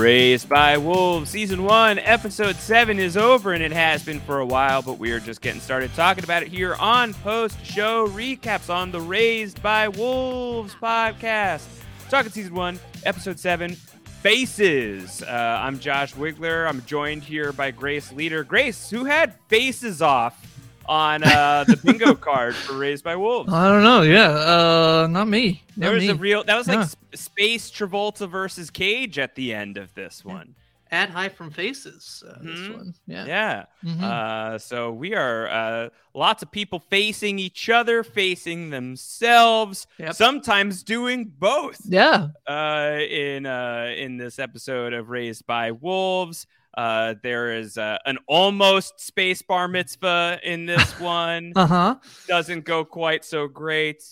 Raised by Wolves, Season 1, Episode 7 is over, and it has been for a while, but we are just getting started talking about it here on post show recaps on the Raised by Wolves podcast. Talking Season 1, Episode 7, Faces. Uh, I'm Josh Wigler. I'm joined here by Grace Leeder. Grace, who had faces off on uh, the bingo card for Raised by Wolves? I don't know. Yeah, uh, not me. Not There was me. a real, that was like Yeah. sp- Space Travolta versus Cage at the end of this one. Ad high from faces. Uh, This Mhm. one. Yeah. Yeah. Mhm. Uh, so we are uh, lots of people facing each other, facing themselves, Yep. sometimes doing both. yeah. Uh, in uh, in this episode of Raised by Wolves, uh, there is uh, an almost space bar mitzvah in this one. Uh huh. Doesn't go quite so great.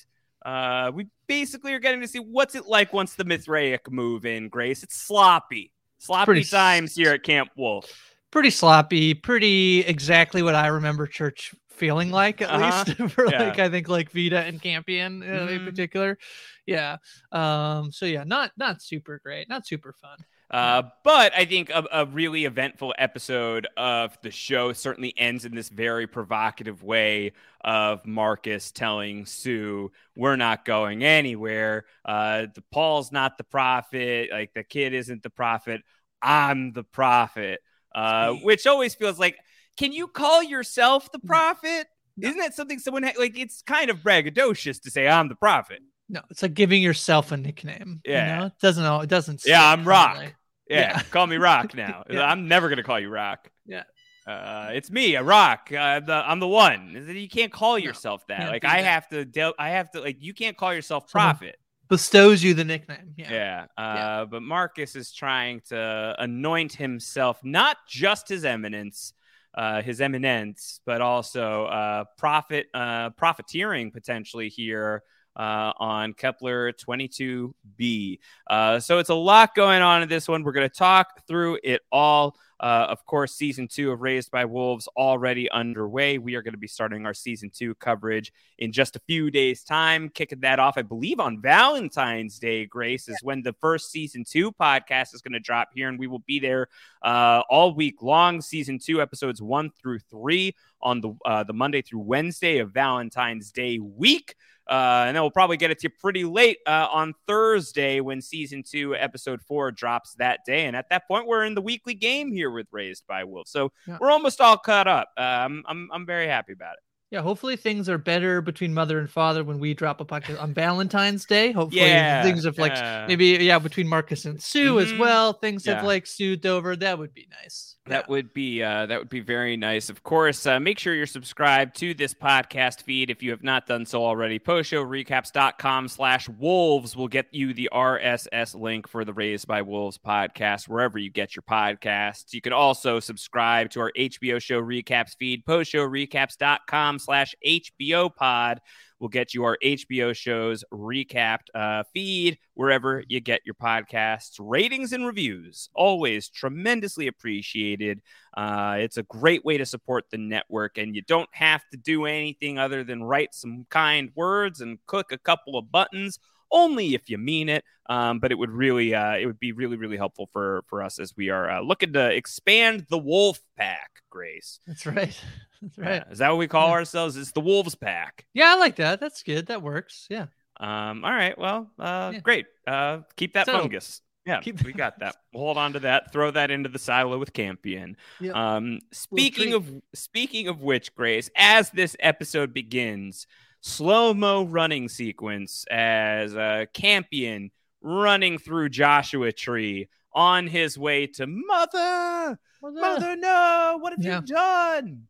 Uh, we basically are getting to see what's it like once the Mithraic move in. Grace, it's sloppy, sloppy Pretty times here at Camp Wolf. Pretty sloppy. Pretty exactly what I remember church feeling like, at Uh-huh. least for Yeah. like I think like Vita and Campion uh, in particular. Yeah. Um. So yeah, not not super great. Not super fun. Uh, but I think a, a really eventful episode of the show certainly ends in this very provocative way of Marcus telling Sue, "We're not going anywhere. Uh, the Paul's not the prophet. Like the kid isn't the prophet. I'm the prophet." Uh, which always feels like, can you call yourself the prophet? Isn't that something someone ha- like? It's kind of braggadocious to say I'm the prophet. No, it's like giving yourself a nickname. you Yeah. know? It doesn't all. It doesn't. Yeah, I'm Rock. Yeah, Yeah. call me Rock now. Yeah. I'm never gonna call you Rock. Yeah. Uh, it's me, a Rock. Uh, the, I'm the one. You can't call yourself that. Like I that. have to. I have to. Like you can't call yourself Prophet. Bestows you the nickname. Yeah. Yeah. Uh, Yeah. But Marcus is trying to anoint himself, not just his eminence, uh, his eminence, but also uh, profit, uh, profiteering potentially here. Uh, on Kepler 22b. Uh, so it's a lot going on in this one. We're going to talk through it all. Uh, of course, season two of Raised by Wolves already underway. We are going to be starting our season two coverage in just a few days' time, kicking that off, I believe, on Valentine's Day. Grace is when the first season two podcast is going to drop here, and we will be there uh, all week long. Season two episodes one through three on the uh, the Monday through Wednesday of Valentine's Day week. Uh, and then we'll probably get it to you pretty late uh, on Thursday when season two, episode four drops that day. And at that point, we're in the weekly game here with Raised by Wolves. So Yeah. we're almost all caught up. Uh, I'm, I'm, I'm very happy about it. Yeah, hopefully things are better between mother and father when we drop a podcast on Valentine's Day. Hopefully Yeah, things have like yeah. maybe yeah between Marcus and Sue as Mhm. well. Things Yeah. have like soothed over. That would be nice. That would be uh, that would be very nice. Of course, uh, make sure you're subscribed to this podcast feed if you have not done so already. Postshowrecaps.com slash wolves will get you the RSS link for the Raised by Wolves podcast wherever you get your podcasts. You can also subscribe to our HBO show recaps feed, postshowrecaps.com slash HBO pod will get you our HBO shows recapped uh, feed wherever you get your podcasts. Ratings and reviews, always tremendously appreciated. Uh, it's a great way to support the network, and you don't have to do anything other than write some kind words and click a couple of buttons only if you mean it. Um, but it would really, uh, it would be really, really helpful for for us as we are uh, looking to expand the Wolf Pack. Grace, That's right. That's right. Is that what we call Yeah. ourselves? It's the Wolves Pack. Yeah, I like that. That's good. That works. Yeah. Um, all right. Well, uh, Yeah. great. Uh, keep that fungus. Yeah, keep- we got that. We'll hold on to that. Throw that into the silo with Campion. Yeah. Um, speaking treat. of speaking of which, Grace, as this episode begins, slow mo running sequence as uh, Campion running through Joshua Tree on his way to Mother. Mother, no! What have Yeah. you done?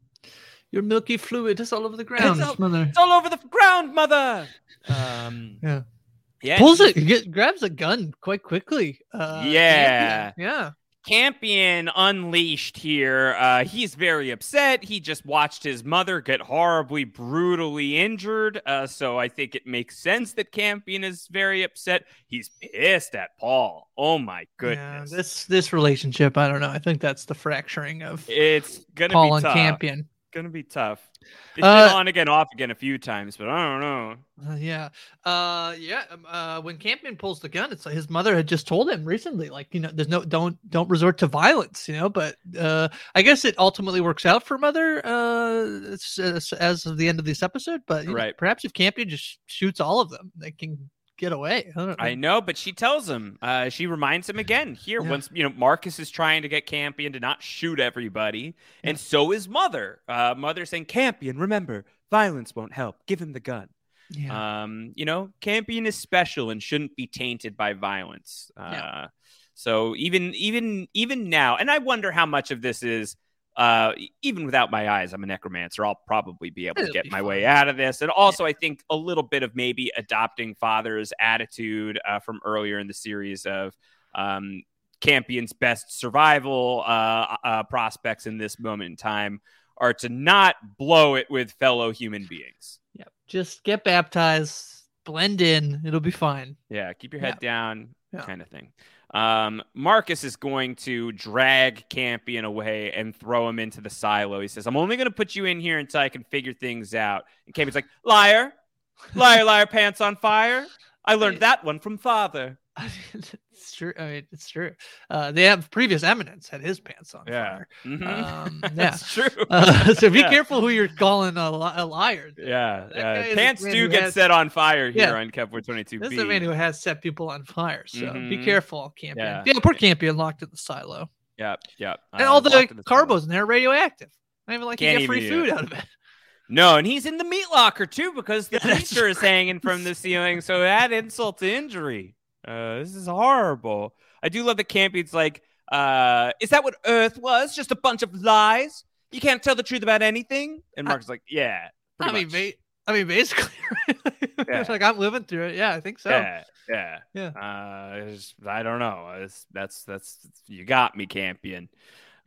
Your milky fluid is all over the ground, all- mother. It's all over the ground, Mother. Um, Yeah. yeah. Pulls it, get, grabs a gun quite quickly. Uh, Yeah. Yeah. Campion unleashed here. Uh, he's very upset. He just watched his mother get horribly, brutally injured. Uh, so I think it makes sense that Campion is very upset. He's pissed at Paul. Oh my Yeah, goodness. this this relationship, I don't know. I think that's the fracturing of it's gonna Paul be and tough. Campion. Gonna be tough. It's Uh, on again, off again a few times, but I don't know. Uh, yeah. Uh yeah, um, uh when Campion pulls the gun, it's like his mother had just told him recently like, you know, there's no don't don't resort to violence, you know, but uh I guess it ultimately works out for mother uh as, as, of the end of this episode, but you know, Right. perhaps if Campion just shoots all of them, they can get away. I know. I know, but she tells him. Uh, she reminds him again here. Yeah. Once you know, Marcus is trying to get Campion to not shoot everybody, and so is Mother. Uh, Mother saying, "Campion, remember, violence won't help. Give him the gun." yeah. Um, you know, Campion is special and shouldn't be tainted by violence. Uh, Yeah. So even even even now, and I wonder how much of this is. Uh, even without my eyes, I'm a necromancer. I'll probably be able to It'll get my fine. way out of this. And also, I think a little bit of maybe adopting father's attitude uh, from earlier in the series of um, Campion's best survival uh, uh, prospects in this moment in time are to not blow it with fellow human beings. yeah. Just get baptized, blend in, it'll be fine. Yeah, keep your head down, Yeah. kind of thing. Um, Marcus is going to drag Campion away and throw him into the silo. He says, I'm only going to put you in here until I can figure things out. And Campion's like, liar, liar, liar, pants on fire. I learned that one from father. it's true. I mean, it's true. Uh, they have previous eminence had his pants on Yeah. fire. Mhm. Um, yeah. That's true. Uh, so be Yeah. careful who you're calling a, li- a liar. Yeah, yeah. a Pants do get has- set on fire here Yeah. on Kepler 22B. This is a man who has set people on fire. So be Mhm. careful, Campion. Yeah. Yeah, poor Campion locked in the silo. Yep, yep. And Uh, all the silo. carbos in there are radioactive. I even like Can't you get free food it. out of it. No, and he's in the meat locker too because the Yeah, is hanging from the ceiling. So add insult to injury. Uh, this is horrible. I do love that Campion's like, uh, is that what Earth was? Just a bunch of lies? You can't tell the truth about anything? And I- Mark's like, yeah. I mean, ba- I mean, basically, Yeah. like I'm living through it. Yeah, I think so. Yeah, yeah, Yeah. Uh, I don't know. It's, that's that's you got me, Campion.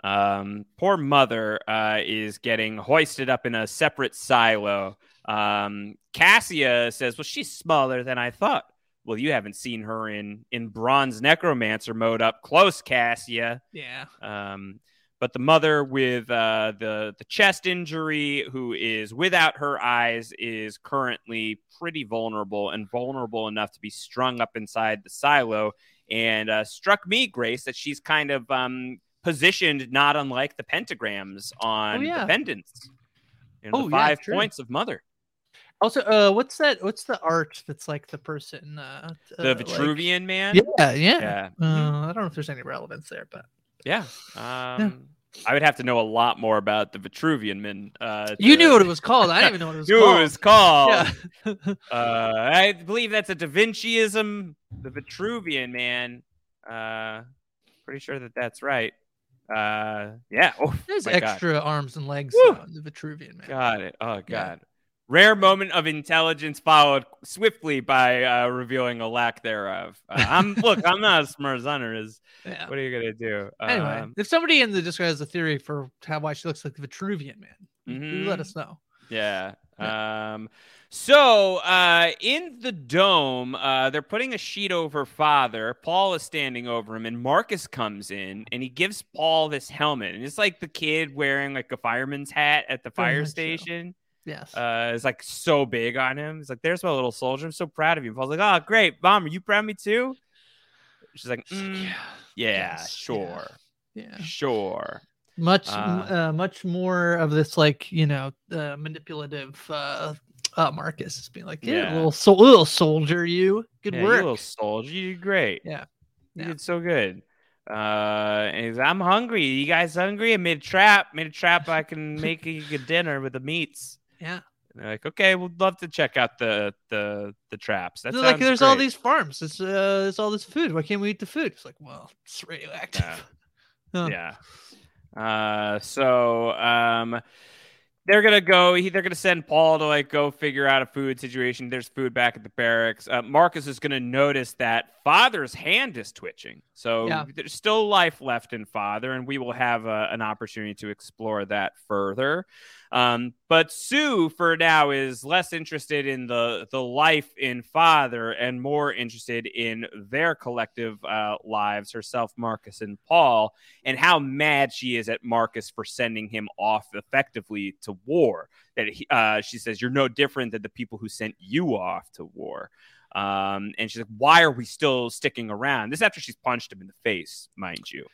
Um, poor mother uh, is getting hoisted up in a separate silo. Um, Cassia says, "Well, she's smaller than I thought." Well, you haven't seen her in in bronze necromancer mode up close, Cassia. Yeah. Um, but the mother with uh, the the chest injury, who is without her eyes, is currently pretty vulnerable and vulnerable enough to be strung up inside the silo. And uh, struck me, Grace, that she's kind of um, positioned not unlike the pentagrams on Oh, yeah. the pendants. You know, Oh, the five true. points of mother. Also, uh, what's that? What's the art that's like the person? Uh, The uh, like- Vitruvian man. Yeah, yeah. Yeah. Uh, I don't know if there's any relevance there, but Yeah. Um, I would have to know a lot more about the Vitruvian man. Uh, you to- knew what it was called. I didn't even know what it was knew called. it was called. Yeah. Uh, I believe that's a Da Vinciism, the Vitruvian man. Uh, pretty sure that that's right. Uh, yeah. Oh, There's my God. extra arms and legs. The Vitruvian man. Got it. Oh Yeah. Rare moment of intelligence followed swiftly by uh, revealing a lack thereof. Uh, I'm look. I'm not as smart as Hunter is. Yeah. What are you gonna do? Anyway, Um, if somebody in the Discord has a theory for how why she looks like the Vitruvian man, Mhm. let us know. Yeah. Um. So, uh, in the dome, uh, they're putting a sheet over Father. Paul is standing over him, and Marcus comes in, and he gives Paul this helmet, and it's like the kid wearing like a fireman's hat at the fire so. station. Yes. uh, is like so big on him. He's like, "There's my little soldier. I'm so proud of you." Paul's like, "Oh, great, mom. Are you proud of me too?" She's like, "Mm, yeah. "Yeah, yes, sure, Yeah. sure." Much, Uh, uh, much more of this, like you know, uh, manipulative. Uh, uh, Marcus is being like, yeah, Yeah. little, sol- little soldier, you good yeah, you work. little soldier. You did great. Yeah, you did so good." Uh, and I'm hungry. You guys hungry? I made a trap. Made a trap. I can make you a dinner with the meats. Yeah. And they're like, "Okay, we'd love to check out the the the traps." That They're like, there's all these farms. It's uh, there's all this food. Why can't we eat the food? It's like, well, it's radioactive. Yeah. Yeah. Uh, so um, they're gonna go. He, they're gonna send Paul to like go figure out a food situation. There's food back at the barracks. Uh, Marcus is gonna notice that Father's hand is twitching. So Yeah. there's still life left in Father, and we will have uh, an opportunity to explore that further. Um, but Sue, for now, is less interested in the the life in Father and more interested in their collective uh, lives. Herself, Marcus, and Paul, and how mad she is at Marcus for sending him off effectively to war. That he, uh, she says, "You're no different than the people who sent you off to war." Um, and she's like, "Why are we still sticking around?" This is after she's punched him in the face, mind you.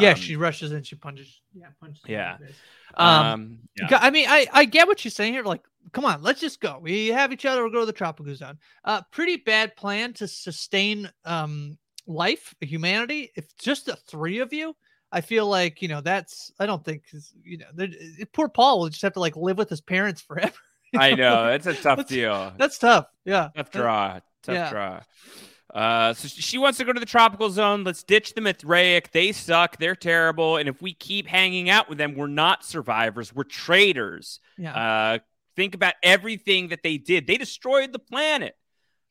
Yeah, Um, she rushes in. She punches. Yeah, punches. Yeah. Um, Um, yeah. I mean, I, I get what she's saying here. Like, come on, let's just go. We have each other. We'll go to the tropical zone. Uh, pretty bad plan to sustain um life, humanity. If just the three of you, I feel like you know that's. I don't think you know. Poor Paul will just have to like live with his parents forever. I know it's a tough That's- deal. That's tough. Yeah. Tough draw. Tough yeah. draw. Uh, so she wants to go to the tropical zone. Let's ditch the Mithraic. They suck. They're terrible. And if we keep hanging out with them, we're not survivors. We're traitors. Yeah. Uh, think about everything that they did. They destroyed the planet.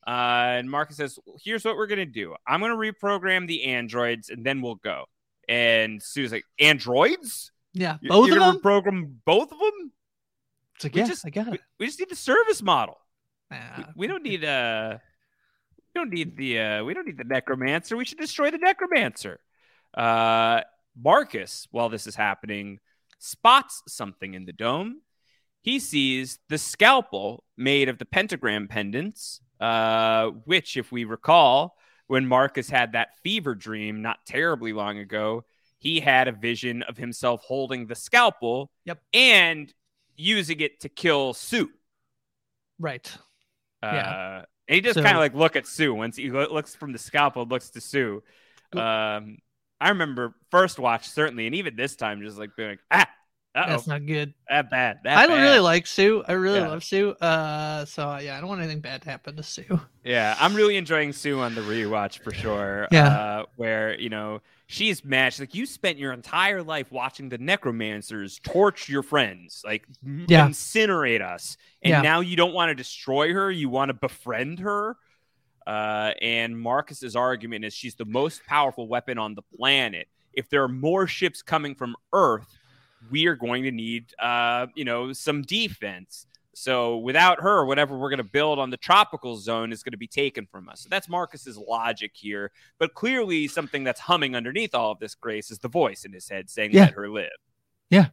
Uh, and Marcus says, "Here's what we're gonna do. I'm gonna reprogram the androids, and then we'll go." And Sue's like, "Androids? yeah. Both You're of them. reprogram both of them? It's like, we yeah, just- I got it. we just need the service model." we, Ah, we don't need uh we don't need the uh we don't need the necromancer we should destroy the necromancer uh marcus while this is happening spots something in the dome he sees the scalpel made of the pentagram pendants uh which if we recall when marcus had that fever dream not terribly long ago he had a vision of himself holding the scalpel Yep. and using it to kill sue right. uh, Yeah. And he just So- kind of like look at Sue once he looks from the scalpel, looks to Sue. Um, I remember first watch certainly, and even this time, just like being like, ah, uh That's not good. that bad. That I bad. really like Sue. I really Yeah. love Sue. Uh, so yeah, I don't want anything bad to happen to Sue. Yeah, I'm really enjoying Sue on the rewatch for sure. Yeah. uh, where you know she's mad. She's like, you spent your entire life watching the necromancers torch your friends, like Yeah. incinerate us, and Yeah. now you don't want to destroy her. You want to befriend her. Uh, and Marcus's argument is she's the most powerful weapon on the planet. If there are more ships coming from Earth, we are going to need, uh, you know, some defense. So without her, whatever we're going to build on the tropical zone is going to be taken from us. So that's Marcus's logic here. But clearly, something that's humming underneath all of this, Grace, is the voice in his head saying, Yeah. "Let her live." Yeah,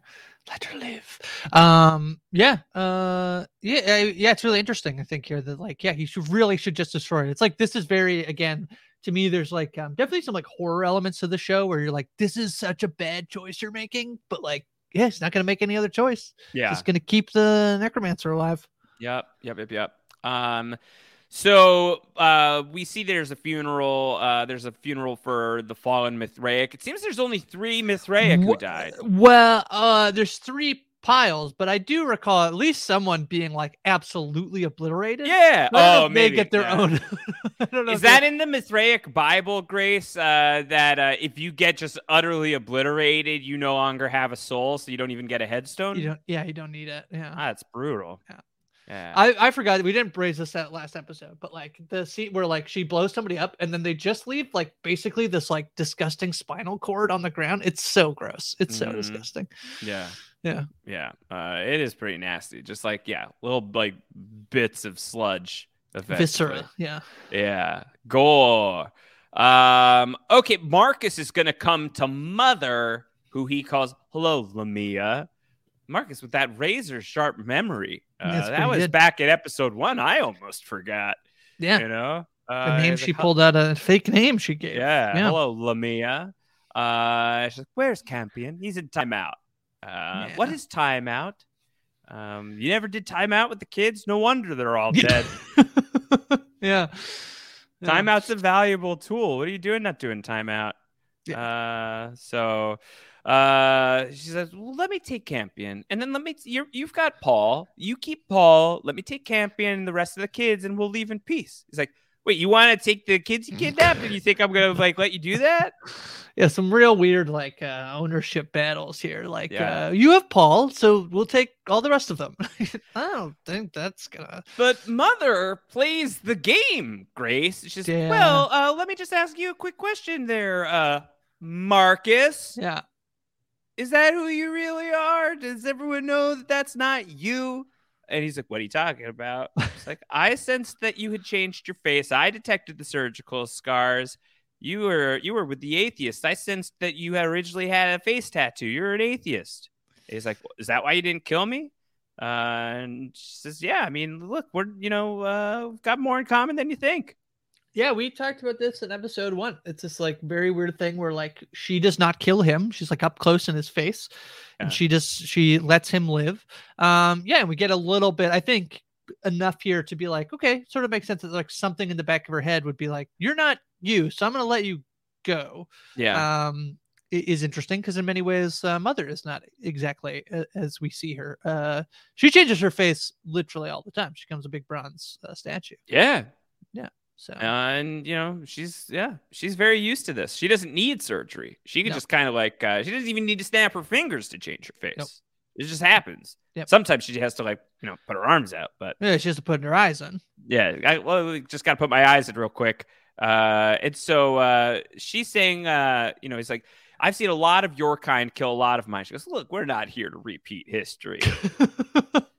let her live. Um, yeah, uh, yeah, yeah. It's really interesting. I think here that like, yeah, he should really should just destroy it. It's like this is very again to me. There's like um, definitely some like horror elements to the show where you're like, this is such a bad choice you're making, but like, yeah, he's not gonna make any other choice. Yeah. he's gonna keep the necromancer alive. Yep, yep, yep, yep. Um, so uh, we see there's a funeral. Uh, there's a funeral for the fallen Mithraic. It seems there's only three Mithraic who died. Well, uh, there's three piles, but I do recall at least someone being like absolutely obliterated. Yeah. Oh, they maybe. get their yeah. own. I don't know. Is if they- that in the Mithraic Bible, Grace? Uh, that uh, if you get just utterly obliterated, you no longer have a soul, so you don't even get a headstone. you don't? Yeah, you don't need it. Yeah. Ah, that's brutal. Yeah. Yeah. I, I forgot we didn't raise this that last episode, but like the scene where like she blows somebody up and then they just leave like basically this like disgusting spinal cord on the ground. It's so gross. It's so Mhm. disgusting. yeah. Yeah. Yeah. Uh, it is pretty nasty. Just like yeah, little like bits of sludge. Viscera. Yeah. Yeah. Gore. Um, okay, Marcus is gonna come to Mother, who he calls Hello, Lamia. Marcus with that razor sharp memory. Uh, that was good. back at episode one. I almost forgot. Yeah. You know? The Uh, name she pulled out a fake name she gave. Yeah. Yeah. Hello, Lamia. Uh, she's like, Where's Campion? He's in timeout. Uh, Yeah. is timeout? Um, you never did timeout with the kids? No wonder they're all dead. yeah. Yeah. Timeout's a valuable tool. What are you doing not doing timeout? Uh, so uh, she says, well, let me take Campion. And then let me, you're, you've got Paul. You keep Paul. Let me take Campion and the rest of the kids and we'll leave in peace. He's like, wait, you want to take the kids you kidnapped? And you think I'm going to like let you do that? Yeah, some real weird like uh, ownership battles here. Like Yeah. uh, you have Paul, so we'll take all the rest of them. I don't think that's gonna. But mother plays the game, Grace. She's Yeah. well, uh, let me just ask you a quick question there, uh, Marcus. Yeah. Is that who you really are? Does everyone know that that's not you? And he's like, What are you talking about? It's like, I sensed that you had changed your face. I detected the surgical scars. You were you were with the atheist. I sensed that you had originally had a face tattoo. You're an atheist. And he's like, Is that why you didn't kill me? Uh, and she says, Yeah, I mean, look, we're you know, uh, we've got more in common than you think. Yeah, we talked about this in episode one. It's this like very weird thing where like she does not kill him. She's like up close in his face, Yeah. and she just she lets him live. Um, yeah, and we get a little bit. I think enough here to be like, okay, sort of makes sense that like something in the back of her head would be like, you're not you, so I'm gonna let you go. Yeah. um is interesting because in many ways uh, mother is not exactly a- as we see her uh she changes her face literally all the time she becomes a big bronze uh, statue Yeah. yeah. So and you know she's yeah she's very used to this she doesn't need surgery she can No. just kind of like uh, she doesn't even need to snap her fingers to change her face Nope. it just happens Yep. sometimes she has to like you know put her arms out but yeah she has to put her eyes on yeah I, well we just gotta put my eyes in real quick uh and so uh she's saying uh you know he's like I've seen a lot of your kind kill a lot of mine. She goes, "Look, we're not here to repeat history.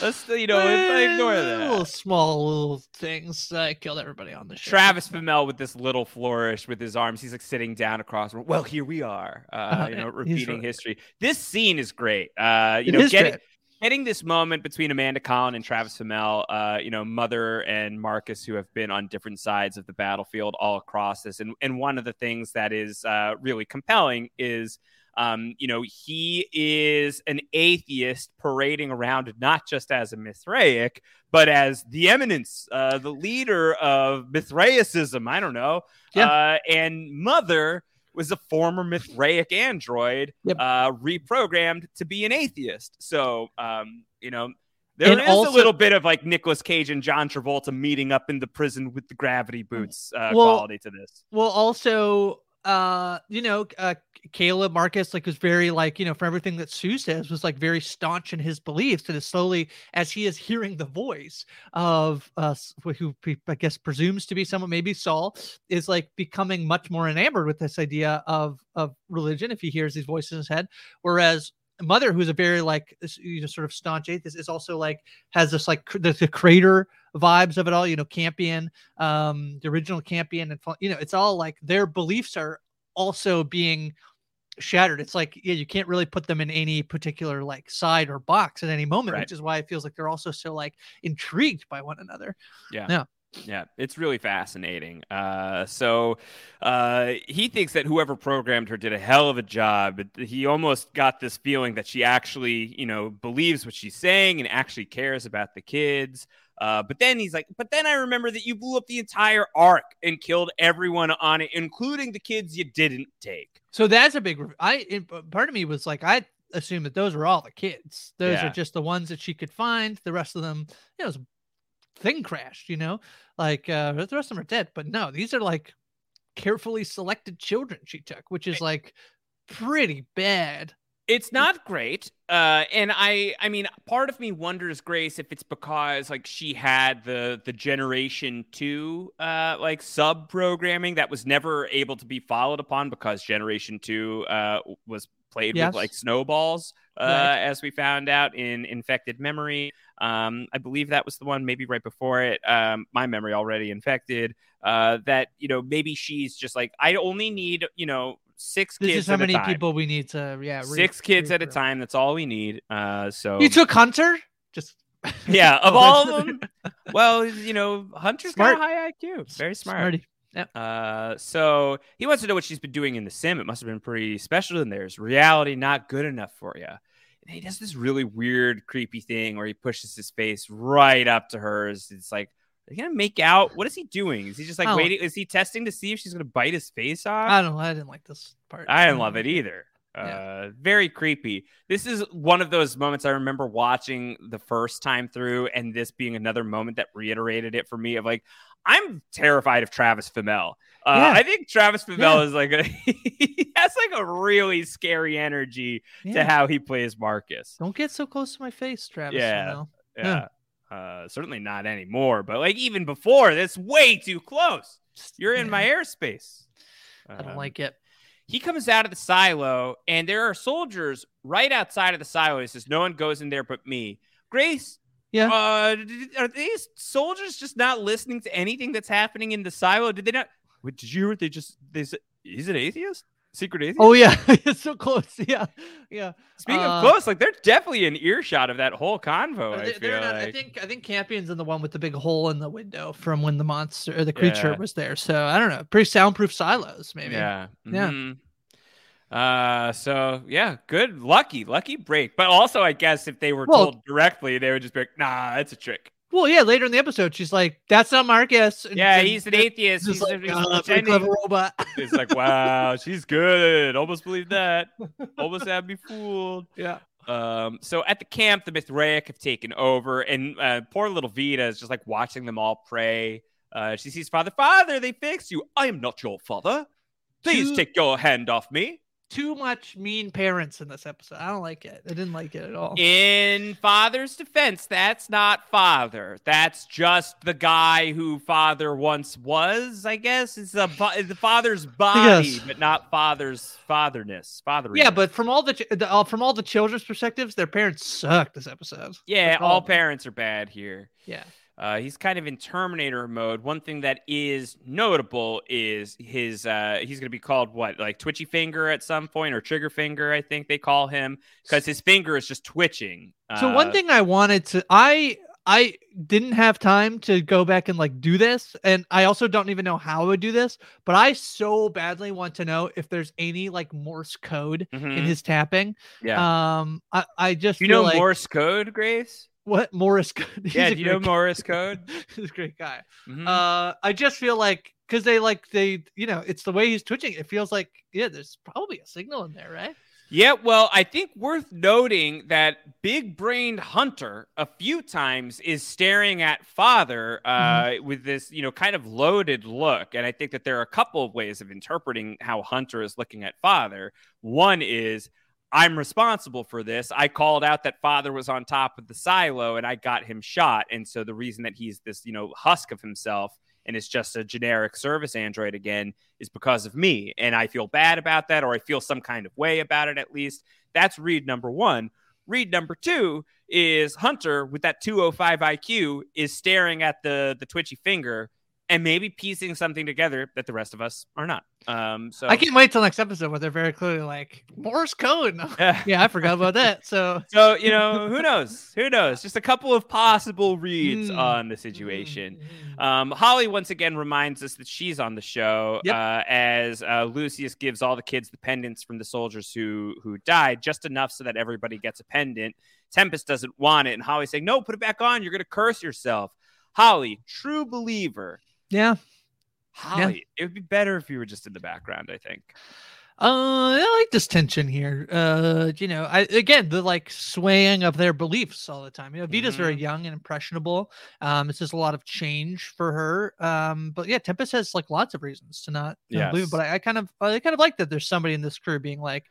Let's, you know, ignore that. little small little things i killed everybody on the show Travis Fimmel with this little flourish with his arms. He's like sitting down across. Well, here we are. Uh, Uh, you know, repeating right. history. This scene is great. Uh, you It know, getting great. getting this moment between Amanda Collin and Travis Fimmel. Uh, you know, Mother and Marcus, who have been on different sides of the battlefield all across this. And and one of the things that is uh, really compelling is. Um, you know, he is an atheist parading around not just as a Mithraic, but as the eminence, uh, the leader of Mithraicism. I don't know. Yeah. Uh, and Mother was a former Mithraic android Yep. uh, reprogrammed to be an atheist. So, um, you know, there is And also- a little bit of like Nicolas Cage and John Travolta meeting up in the prison with the gravity boots uh, Well, quality to this. well also uh you know uh caleb marcus like was very like you know for everything that sue says was like very staunch in his beliefs and slowly as he is hearing the voice of uh who i guess presumes to be someone maybe saul is like becoming much more enamored with this idea of of religion if he hears these voices in his head. Whereas mother who's a very like you know sort of staunch atheist is also like has this like cr- the, the crater vibes of it all you know campion um the original campion and you know it's all like their beliefs are also being shattered it's like yeah you can't really put them in any particular like side or box at any moment Right. which is why it feels like they're also so like intrigued by one another Yeah. Yeah. Yeah, it's really fascinating. Uh, so uh, he thinks that whoever programmed her did a hell of a job. But He almost got this feeling that she actually, you know, believes what she's saying and actually cares about the kids. Uh, but then he's like, but then I remember that you blew up the entire ark and killed everyone on it, including the kids you didn't take. so that's a big i it, part of me was like i assume that those were all the kids. Those Yeah. are just the ones that she could find. The rest of them, you know, it was thing crashed. You know, like uh, the rest of them are dead. But no, these are like carefully selected children she took, which is like pretty bad. It's not great. Uh, and I, I mean, part of me wonders, Grace, if it's because like she had the the Generation Two, uh, like sub programming that was never able to be followed upon because Generation Two, uh, was played Yes. with like snowballs, uh, Right. as we found out in Infected Memory. Um, I believe that was the one, maybe right before it. Um, my memory already infected. Uh, that you know maybe she's just like I only need you know six This kids is how at a many time people we need to, yeah, re- six kids at a time. That's all we need. Uh, so You took Hunter, just yeah, of all of them, well, you know, Hunter's Smart. got a high IQ, very smart. Smarty. Uh, so he wants to know what she's been doing in the sim. It must have been pretty special in there. Is reality not good enough for you? He does this really weird, creepy thing where he pushes his face right up to hers. It's like, are they gonna make out? What is he doing? Is he just like Oh. waiting? Is he testing to see if she's gonna bite his face off? I don't know. I didn't like this part. I didn't love it either. Yeah. Uh, very creepy. This is one of those moments I remember watching the first time through, and this being another moment that reiterated it for me. Of like, I'm terrified of Travis Fimmel. Uh, Yeah. I think Travis Fimmel Yeah. is like a he has like a really scary energy to how he plays Marcus. Don't get so close to my face, Travis. Yeah. Yeah. Uh, certainly not anymore, but like even before, that's way too close. You're in Yeah. my airspace. I don't Um, like it. he comes out of the silo and there are soldiers right outside of the silo. He says, No one goes in there but me. Grace, Yeah. uh, are these soldiers just not listening to anything that's happening in the silo? Did they not? Wait, did you hear what they just they said? He's an atheist? Secret atheist? Oh yeah, it's so close. Yeah, yeah. Speaking uh, of close, like they're definitely an earshot of that whole convo. Are I feel they're not- I think I think Campion's in the one with the big hole in the window from when the monster or the creature Yeah. was there. So I don't know. Pretty soundproof silos, maybe. Yeah. Yeah. mhm. Uh, so yeah, good, lucky, lucky break. But also, I guess if they were Well- told directly, they would just be like, "Nah, it's a trick." Well, yeah. Later in the episode, she's like, "That's not Marcus." and- Yeah, and he's an atheist. He's, like, he's "Ah, pretty pretending- clever robot. It's like, wow, she's good. Almost believed that. Almost had me fooled. yeah. Um, so at the camp, the Mithraic have taken over, and uh, poor little Vita is just like watching them all pray. Uh, she sees Father, Father, they fixed you. I am not your father. Please take your hand off me. Too much mean parents in this episode. I don't like it. I didn't like it at all. In Father's defense, that's not Father. That's just the guy who Father once was. I guess it's a bo- the Father's body, Yes. but not Father's fatherness. Father. yeah, but from all the, ch- the uh, from all the children's perspectives, their parents suck this episode. yeah, That's all parents are bad here. Yeah. Uh, he's kind of in Terminator mode. One thing that is notable is his. Uh, he's going to be called what, like Twitchy Finger at some point, or Trigger Finger, I think they call him, because his finger is just twitching. So one Uh, thing I wanted to I I didn't have time to go back and like do this and I also don't even know how I would do this, but I so badly want to know if there's any like Morse code in mhm, his tapping. yeah. Um I I just you know like, Morse code, Grace? What Morris code? He's Yeah, do you know Morse code? He's a great guy. Mhm. Uh I just feel like cuz they like they you know, it's the way he's twitching. It feels like yeah, there's probably a signal in there, right? Yeah, well, I think worth noting that big brained Hunter a few times is staring at father uh, Mm-hmm. with this, you know, kind of loaded look. And I think that there are a couple of ways of interpreting how Hunter is looking at father. One is, I'm responsible for this. I called out that father was on top of the silo and I got him shot. And so the reason that he's this, you know, husk of himself and it's just a generic service android again is because of me. And I feel bad about that, or I feel some kind of way about it at least. That's read number one. Read number two is Hunter with that 205 IQ is staring at the the twitchy finger and maybe piecing something together that the rest of us are not. Um, so I can't wait till next episode where they're very clearly like Morse code. Yeah. yeah, I forgot about that. So So you know, who knows? Who knows? Just a couple of possible reads Mm. on the situation. Mm, Um, Holly once again reminds us that she's on the show Yep. uh, as uh, Lucius gives all the kids the pendants from the soldiers who who died, just enough so that everybody gets a pendant. Tempest doesn't want it, and Holly's saying, "No, put it back on. You're going to curse yourself." Holly, true believer. Yeah. Holly, it would be better if you were just in the background. I think. Uh, I like this tension here. Uh, you know, I again the like swaying of their beliefs all the time. You know, Vita's very Mhm. young and impressionable. Um, it's just a lot of change for her. Um, but yeah, Tempest has like lots of reasons to not know, believe. But I, I kind of I kind of like that there's somebody in this crew being like,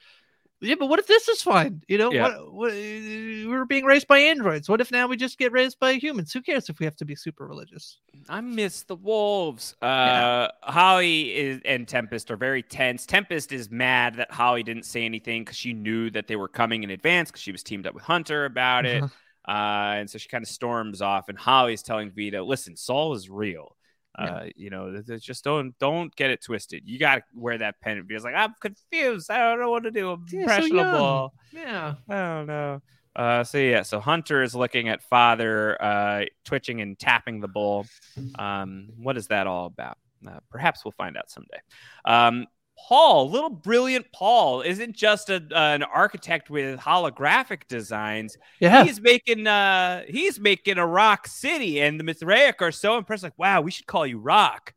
yeah, but what if this is fine? You know, Yeah. what, what we're being raised by androids. What if now we just get raised by humans? Who cares if we have to be super religious? I miss the wolves. Uh, Yeah. Holly is, and Tempest are very tense. Tempest is mad that Holly didn't say anything because she knew that they were coming in advance because she was teamed up with Hunter about it. Uh-huh. Uh, and so she kind of storms off. And Holly's telling Vita, "Listen, Saul is real. Yeah. Uh, you know, just don't don't get it twisted. You got to wear that pendant." Vita's like, "I'm confused. I don't know what to do. I'm Yeah, so impressionable." Yeah. I don't know. Uh, so yeah, so Hunter is looking at father, uh, twitching and tapping the bowl. Um, what is that all about? Uh, perhaps we'll find out someday. Um, Paul, little brilliant Paul, isn't just a, an architect with holographic designs. Yeah. He's making uh, he's making a rock city, and the Mithraic are so impressed. Like, wow, we should call you Rock.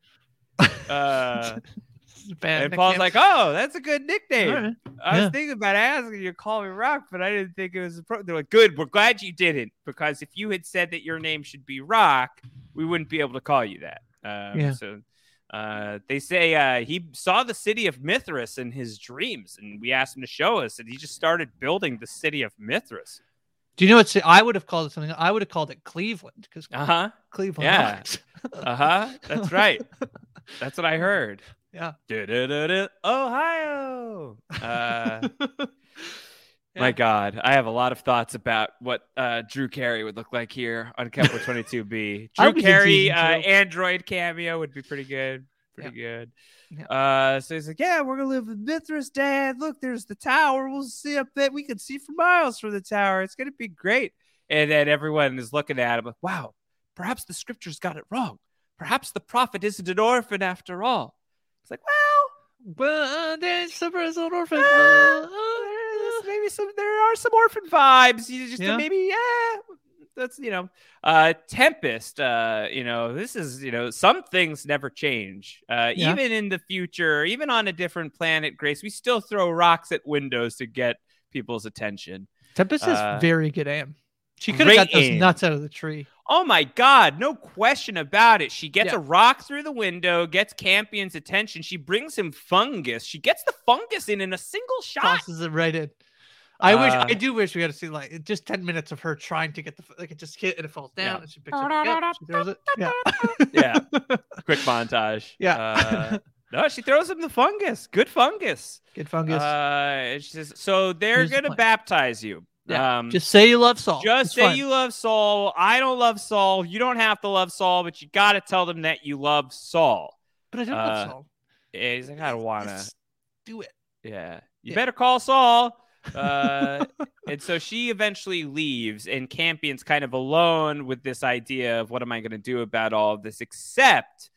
Uh, and Paul's like, oh, that's a good nickname. Right. I Yeah. was thinking about asking you to call me Rock, but I didn't think it was appropriate. They're like, good. We're glad you didn't, because if you had said that your name should be Rock, we wouldn't be able to call you that. Um, Yeah. So uh, they say uh, he saw the city of Mithras in his dreams, and we asked him to show us, and he just started building the city of Mithras. Do you know what? I would have called it something. I would have called it Cleveland because Uh huh. Cleveland. yeah. Uh huh. That's right. That's what I heard. Yeah. Ohio. Uh, Yeah. My God, I have a lot of thoughts about what uh, Drew Carey would look like here on Kepler 22B. Drew Carey, uh. Android cameo would be pretty good. Pretty good. Yeah. Uh, so he's like, "Yeah, we're gonna live with Mithras, Dad. Look, there's the tower. We'll see up there. We can see for miles from the tower. It's gonna be great." And then everyone is looking at him like, "Wow, perhaps the scriptures got it wrong. Perhaps the prophet isn't an orphan after all." It's like, well, Well, there's little orphan. maybe some there are some orphan vibes. You just Yeah. maybe yeah. That's you know, uh, Tempest. Uh, you know, this is you know, some things never change. Uh, Yeah. even in the future, even on a different planet, Grace, we still throw rocks at windows to get people's attention. Tempest is Uh, very good aim. She could have got those aim. nuts out of the tree. Oh my God, no question about it. She gets Yeah. a rock through the window, gets Campion's attention. She brings him fungus. She gets the fungus in in a single shot. Tosses it right in. I wish. Uh, I do wish we had to see like just ten minutes of her trying to get the like it just hit and it falls down Yeah. and she picks it up. She throws it. Yeah. Yeah. Quick montage. Yeah. Uh, no, she throws him the fungus. Good fungus. Good fungus. Uh, she says, so they're Here's gonna plan. baptize you. yeah. Um, just say you love Saul. just It's say fine. you love Saul. I don't love Saul. You don't have to love Saul, but you got to tell them that you love Saul. But I don't uh, love Saul. And he's like, I don't wanna. Just do it. Yeah. You Yeah. better call Saul. Uh, and so she eventually leaves, and Campion's kind of alone with this idea of what am I going to do about all of this? Except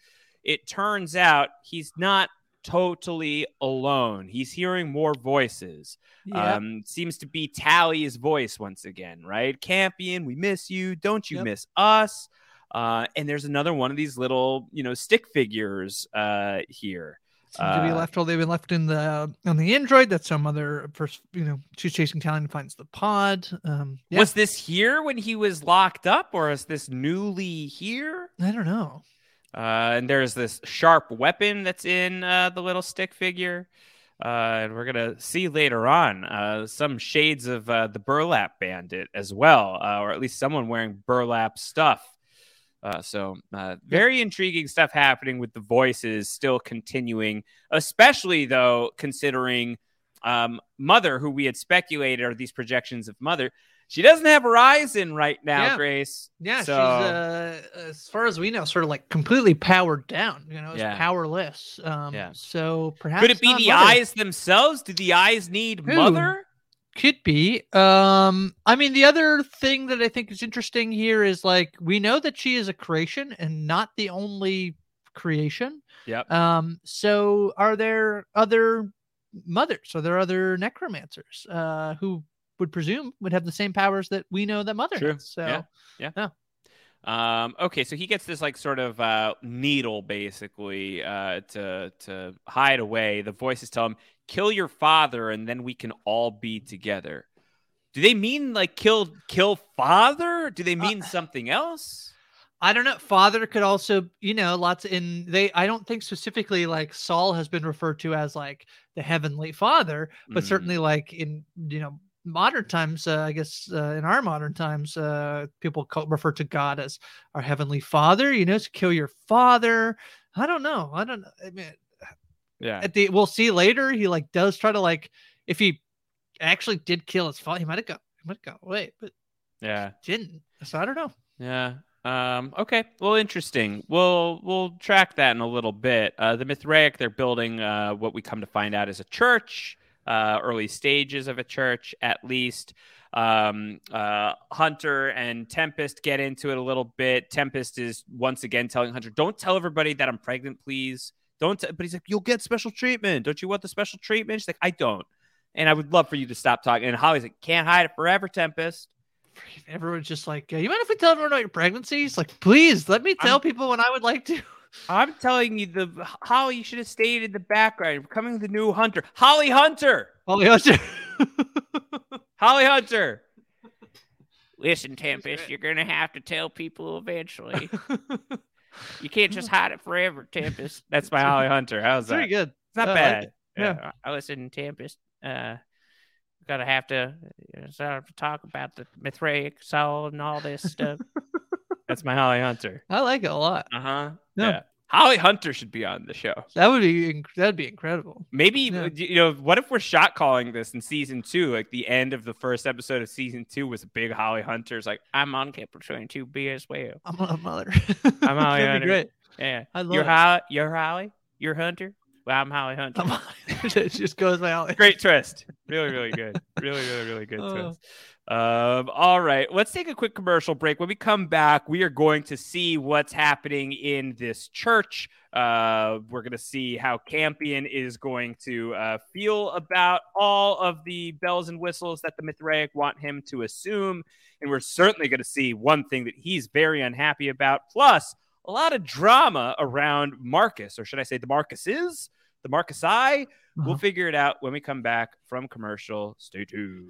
it turns out he's not totally alone. He's hearing more voices. Yeah. Um, seems to be Tally's voice once again, right? Campion, we miss you. Don't you Yep. miss us? Uh, and there's another one of these little, you know, stick figures uh, here. Seem to be uh, left. Well, they've been left in the on the android. That some other first, you know, she's chasing Talon and finds the pod. Um, yeah. Was this here when he was locked up, or is this newly here? I don't know. Uh, and there's this sharp weapon that's in uh, the little stick figure. Uh, and we're gonna see later on uh, some shades of uh, the burlap bandit as well, uh, or at least someone wearing burlap stuff. Uh, so uh, very intriguing stuff happening with the voices still continuing, especially though considering um, Mother, who we had speculated are these projections of Mother. She doesn't have her eyes in right now, Yeah. Grace. Yeah, So- she's uh, as far as we know, sort of like completely powered down. You know, it's Yeah. powerless. Um, Yeah. So perhaps Could it be the Mother. eyes themselves? Do the eyes need Who? Mother? Could be. Um, I mean, the other thing that I think is interesting here is like we know that she is a creation and not the only creation. Yep. Um, so are there other mothers? Are there other necromancers uh, who would presume would have the same powers that we know that Mother True. has? So Yeah. Um, okay, so he gets this like sort of uh, needle basically uh, to to hide away. The voices tell him kill your father and then we can all be together. Do they mean like kill kill father? Do they mean uh, something else? I don't know. Father could also, you know, lots in they. I don't think specifically like Saul has been referred to as like the heavenly father, but mm. certainly like in you know modern times, uh, I guess uh, in our modern times, uh, people call, refer to God as our heavenly father. You know, to kill your father. I don't know. I don't know. I mean, yeah. At the we'll see later. He like does try to like if he actually did kill his father, he might have got he might have got away, but yeah, didn't. So I don't know. Yeah. Um, okay. Well, interesting. We'll we'll track that in a little bit. Uh, the Mithraic, they're building uh, what we come to find out is a church, uh, early stages of a church at least. Um, uh, Hunter and Tempest get into it a little bit. Tempest is once again telling Hunter, "Don't tell everybody that I'm pregnant, please. Don't." T-. But he's like, "You'll get special treatment. Don't you want the special treatment?" She's like, "I don't." And I would love for you to stop talking. And Holly's like, "Can't hide it forever, Tempest." everyone's just like, you mind if we tell everyone about your pregnancies? Like, please let me tell I'm, people when I would like to. I'm telling you, the Holly you should have stayed in the background. Becoming the new Hunter, Holly Hunter. Holly Hunter. Holly Hunter. Listen, Tempest, you're gonna have to tell people eventually. you can't just hide it forever, Tempest. That's my Holly Hunter. How's that? Very good. It's not bad. Like yeah. yeah. I listen, to Tempest. Uh, gotta have to start to talk about the Mithraic soul and all this stuff. That's my Holly Hunter. I like it a lot. Uh huh. Yeah. yeah. Holly Hunter should be on the show. That would be that'd be incredible. Maybe yeah. you know what if we're shot calling this in season two? Like the end of the first episode of season two was a big Holly Hunter's like I'm on Kepler Twenty Two B as well. I'm a mother. I'm Holly That'd Hunter. Be great. Yeah, I love you're it. Holly. You're Holly. You're Hunter. Well, I'm Holly Hunter. it just goes by Holly. Great twist. Really, really good. Really, really, really good oh. twist. Um, all right, let's take a quick commercial break. When we come back, we are going to see what's happening in this church. Uh, we're going to see how Campion is going to uh, feel about all of the bells and whistles that the Mithraic want him to assume. And we're certainly going to see one thing that he's very unhappy about. Plus, a lot of drama around Marcus, or should I say the Marcuses, the Marcus I. Uh-huh. We'll figure it out when we come back from commercial. Stay tuned.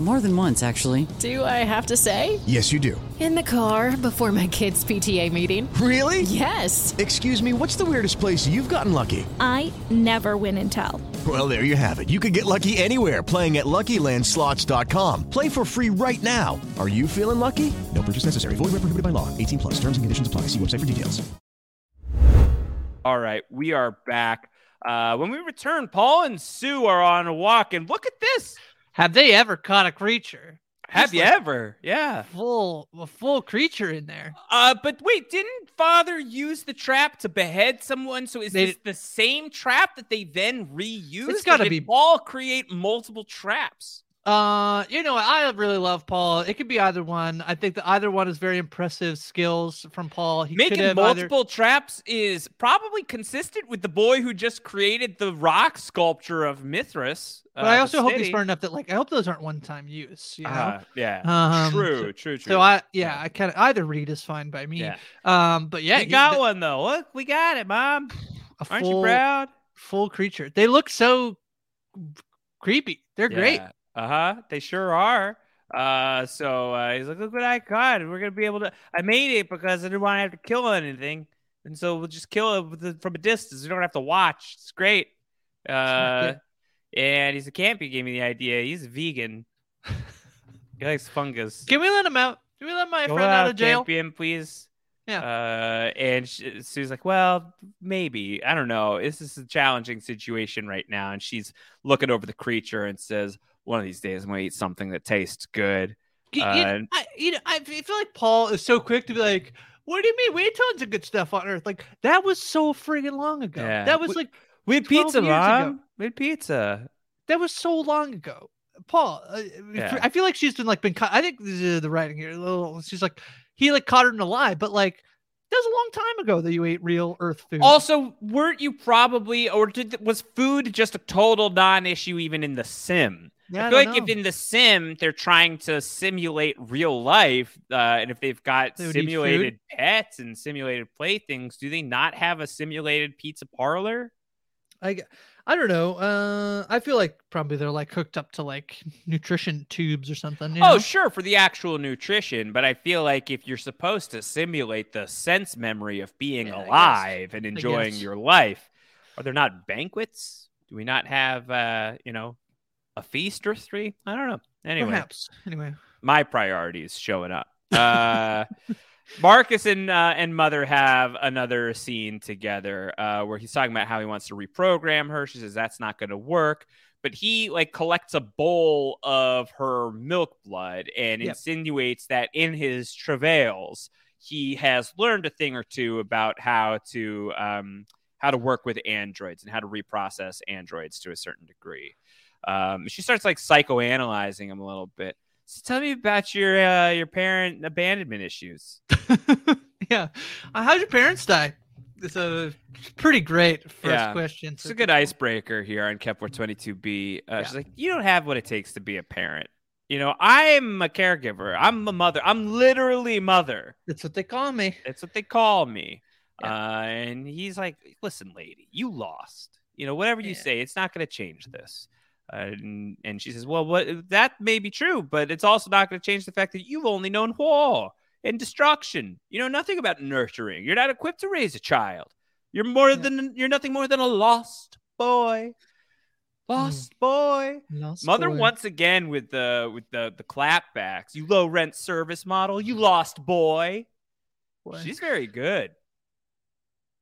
More than once, actually. Do I have to say? Yes, you do. In the car before my kids' PTA meeting. Really? Yes. Excuse me, what's the weirdest place you've gotten lucky? I never win and tell. Well, there you have it. You can get lucky anywhere playing at LuckyLandSlots.com. Play for free right now. Are you feeling lucky? No purchase necessary. Void where prohibited by law. 18 plus. Terms and conditions apply. See website for details. All right, we are back. Uh, when we return, Paul and Sue are on a walk, and look at this. Have they ever caught a creature? Have you like ever? Yeah. Full a full creature in there. Uh but wait, didn't father use the trap to behead someone? So is they, this the same trap that they then reuse? It's gotta be Paul create multiple traps. Uh, you know, I really love Paul. It could be either one. I think that either one is very impressive skills from Paul. He Making multiple either... traps is probably consistent with the boy who just created the rock sculpture of Mithras. But uh, I also hope he's smart enough that, like, I hope those aren't one-time use. You know? Uh, yeah, um, true, so, true, true. So I, yeah, I kind of either read is fine by me. Yeah. Um, but yeah, we got the, one though. Look, we got it, mom. Aren't full, you proud? Full creature. They look so creepy. They're yeah. great. Uh huh. They sure are. Uh, so uh, he's like, "Look what I caught! We're gonna be able to. I made it because I didn't want to have to kill anything, and so we'll just kill it the, from a distance. We don't have to watch. It's great." Uh, and he's a campy. Gave me the idea. He's vegan. he likes fungus. Can we let him out? Can we let my Go friend out of jail? Campion, please. Yeah. Uh, and she, Sue's like, well, maybe. I don't know. This is a challenging situation right now. And she's looking over the creature and says, one of these days I'm going to eat something that tastes good. You, Uh, you- and- I, you know, I feel like Paul is so quick to be like, "What do you mean? We had tons of good stuff on Earth. Like that was so friggin' long ago. Yeah. That was We- like we had pizza, mom. We had pizza. That was so long ago. Paul, uh, Yeah. I feel like she's been like been. Caught, I think the, the writing here. a little- She's like he like caught her in a lie, but like that was a long time ago that you ate real Earth food. Also, weren't you probably, or did, was food just a total non-issue even in the sim? Yeah, I I feel like don't if in the sim they're trying to simulate real life, uh, and if they've got They simulated pets and simulated playthings, do they not have a simulated pizza parlor? I, I don't know. Uh, I feel like probably they're like hooked up to like nutrition tubes or something. you Oh, sure, for the actual nutrition, but I feel like if you're supposed to simulate the sense memory of being Yeah, alive and enjoying your life, are there not banquets? Do we not have, uh, you know, a feast or three? I don't know. Anyway, Perhaps. Anyway. my priorities showing up. Uh, Marcus and uh, and Mother have another scene together uh, where he's talking about how he wants to reprogram her. She says that's not going to work, but he like collects a bowl of her milk blood and Yep. insinuates that in his travails he has learned a thing or two about how to um, how to work with androids and how to reprocess androids to a certain degree. Um, she starts like psychoanalyzing him a little bit. So tell me about your uh, your parent abandonment issues. yeah. Uh, how'd your parents die? It's a pretty great first question. It's a good icebreaker here on Kepler 22B. Uh, She's like, you don't have what it takes to be a parent. You know, I'm a caregiver. I'm a mother. I'm literally mother. That's what they call me. That's what they call me. Uh, and he's like, listen, lady, you lost. You know, whatever you say, it's not going to change this. Uh, and, and she says, well, what that may be true, but it's also not going to change the fact that you've only known war and destruction. You know nothing about nurturing. You're not equipped to raise a child. You're more than you're nothing more than a lost boy. Lost boy. Lost Mother boy. once again with the with the the clapbacks. You low rent service model. You lost boy. Boy. She's very good.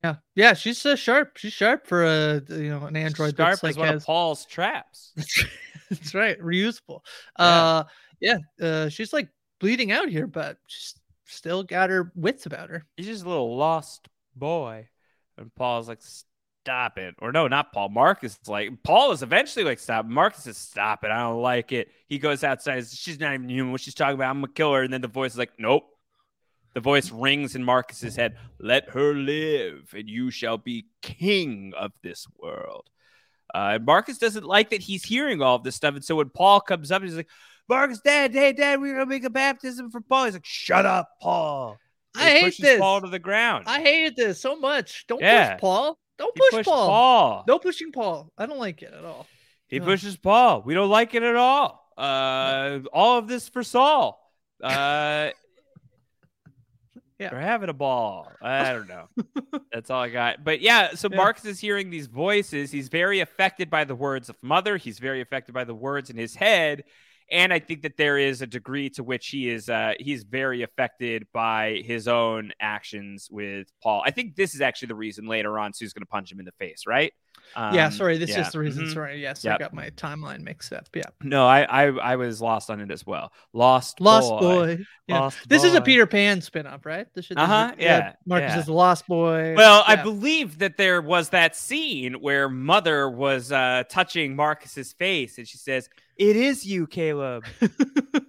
Yeah, yeah, she's uh, sharp. She's sharp for a you know an android Sharp like as one has. of Paul's traps. That's right, reusable. Uh, yeah, uh, she's like bleeding out here, but she's still got her wits about her. He's just a little lost boy. And Paul's like, stop it. Or no, not Paul. Marcus is like, Paul is eventually like, stop. Marcus is, stop it. I don't like it. He goes outside. says, She's not even human. What she's talking about, I'm to kill her. And then the voice is like, nope. The voice rings in Marcus's head. Let her live, and you shall be king of this world. Uh, and Marcus doesn't like that he's hearing all of this stuff. And so when Paul comes up, he's like, Marcus, dad, hey, dad, we're going to make a baptism for Paul. He's like, shut up, Paul. I hate this. Paul to the ground. I hated this so much. Don't Yeah. push Paul. Don't He push Paul. Paul. No pushing Paul. I don't like it at all. He No. pushes Paul. We don't like it at all. Uh, all of this for Saul. Uh, Yeah. They're having a ball. I don't know. That's all I got. But yeah, so Yeah. Marcus is hearing these voices. He's very affected by the words of mother. He's very affected by the words in his head. And I think that there is a degree to which he is uh, he's very affected by his own actions with Paul. I think this is actually the reason later on Sue's going to punch him in the face, right? Yeah, Um, sorry. This yeah. is the reason. Mhm. Sorry. Yes, I got my timeline mixed up. Yeah. No, I, I I was lost on it as well. Lost Lost boy. boy. Yeah. Lost this is a. Peter Pan spin-off, right? This should, Uh-huh, yeah, Marcus yeah. is the lost boy. Well, I believe that there was that scene where Mother was uh, touching Marcus's face, and she says, "It is you, Caleb.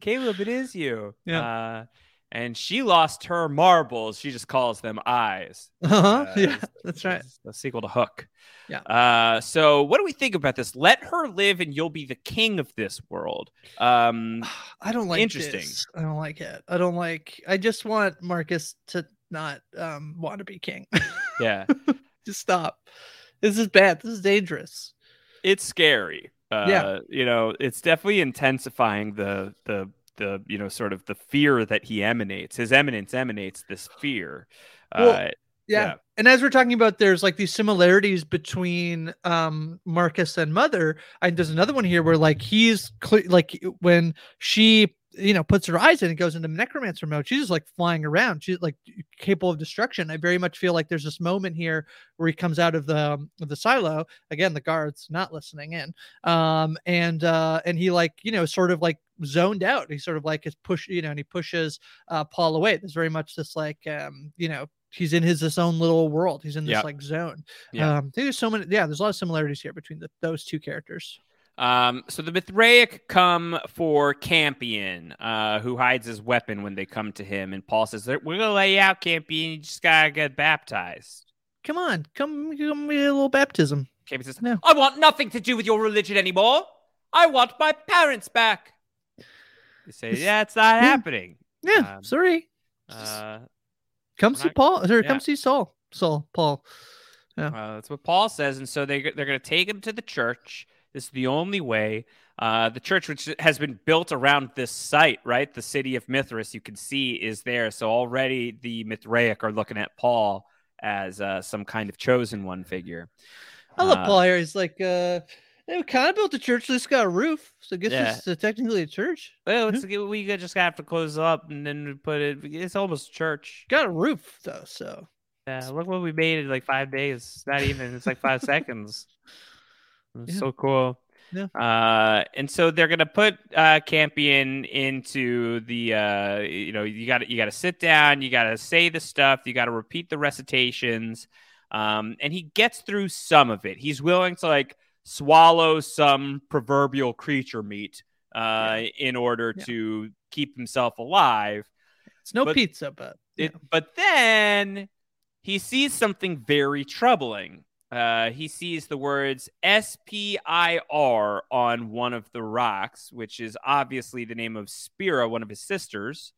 Caleb, it is you." Yeah. Uh, and she lost her marbles. She just calls them eyes. Uh-huh. Uh, yeah, that's right. The sequel to Hook. Yeah. Uh, so what do we think about this? Let her live, and you'll be the king of this world. Um, I don't like Interesting. this. I don't like it. I don't like. I just want Marcus to not um want to be king. yeah. just stop. This is bad. This is dangerous. it's scary. Uh, Yeah. you know, it's definitely intensifying the the the you know sort of the fear that he emanates. His eminence emanates this fear. Well, uh, yeah. And as we're talking about, there's like these similarities between um Marcus and Mother. And there's another one here where like he's cle like when she you know puts her eyes in and goes into necromancer mode, she's just like flying around. She's like capable of destruction. I very much feel like there's this moment here where he comes out of the um, of the silo. Again, the guards not listening in. Um and uh and he like, you know, sort of like zoned out. He sort of like is push, you know, and he pushes uh Paul away. There's very much this like um, you know, he's in his this own little world. He's in this Yeah. like zone. Yeah. Um, there's so many. Yeah, there's a lot of similarities here between the, those two characters. Um, so the Mithraic come for Campion, uh, who hides his weapon when they come to him, and Paul says, "We're gonna lay you out, Campion. You just gotta get baptized." Come on, come, come get a little baptism. Campion says, "No, "I want nothing to do with your religion anymore. I want my parents back." They say, "Yeah, it's not Yeah. happening." Yeah, Um, sorry. Uh, Come see not- Paul. Or yeah. come see Saul. Saul. Paul. Yeah. Uh, that's what Paul says, and so they they're going to take him to the church. This is the only way. Uh, the church, which has been built around this site, right? The city of Mithras, you can see, is there. So already the Mithraic are looking at Paul as uh, some kind of chosen one figure. I love Uh, Paul here. He's like, uh, they kind of built a church. This got a roof, so I guess Yeah. it's uh, technically a church. Well, it's, we just have to close up and then put it. It's almost church. Got a roof though, so Yeah, look what we made in like five days. Not even. It's like five seconds. Yeah. so cool. Yeah. Uh, and so they're gonna put uh, Campion into the. Uh, you know, you got you got to sit down. You got to say the stuff. You got to repeat the recitations. Um, and he gets through some of it. He's willing to like swallow some proverbial creature meat uh, in order Yeah. to keep himself alive. it's no But- pizza, but It, but then he sees something very troubling. Uh, he sees the words S P I R on one of the rocks, which is obviously the name of Spira, one of his sisters.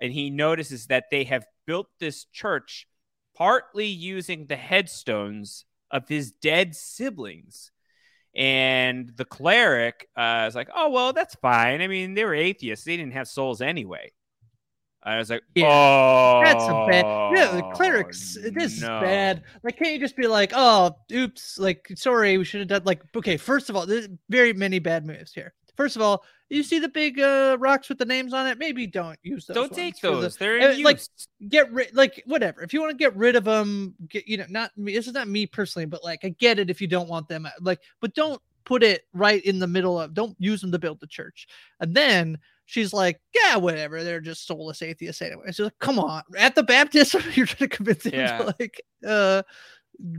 And he notices that they have built this church partly using the headstones of his dead siblings. And the cleric uh, is like, oh, well, that's fine. I mean, they were atheists, they didn't have souls anyway. I was like, Yeah, oh, That's a bad. Yeah, the clerics. This no. is bad. Like, can't you just be like, oh, oops, like, sorry, we should have done. Like, okay, first of all, there's very many bad moves here. First of all, you see the big uh, rocks with the names on it. Maybe don't use those. Don't take for the- those. They're in like use. get rid. Like whatever. If you want to get rid of them, get you know, not me. This is not me personally, but like I get it if you don't want them. uh, Like, but don't put it right in the middle of. Don't use them to build the church. And then she's like, yeah, whatever. They're just soulless atheists anyway. She's like, come on, at the baptism, you're trying to convince them Yeah. to like uh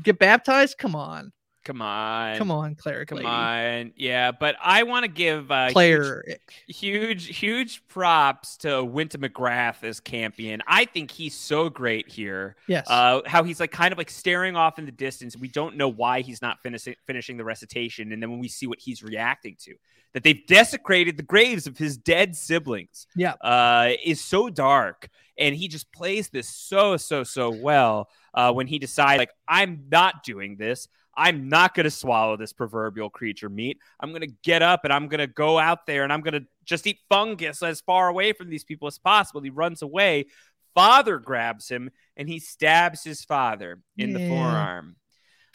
get baptized. Come on, Come on. come on, cleric Come lady. on. Yeah, but I want to give uh, huge, huge, huge props to Winta McGrath as Campion. I think he's so great here. Yes. Uh, how he's like kind of like staring off in the distance. We don't know why he's not finishing finishing the recitation, and then when we see what he's reacting to, that they've desecrated the graves of his dead siblings. Yeah. uh, is so dark, and he just plays this so so so well. Uh, when he decides, like, I'm not doing this. I'm not going to swallow this proverbial creature meat. I'm going to get up and I'm going to go out there and I'm going to just eat fungus as far away from these people as possible. He runs away. Father grabs him and he stabs his father in the forearm.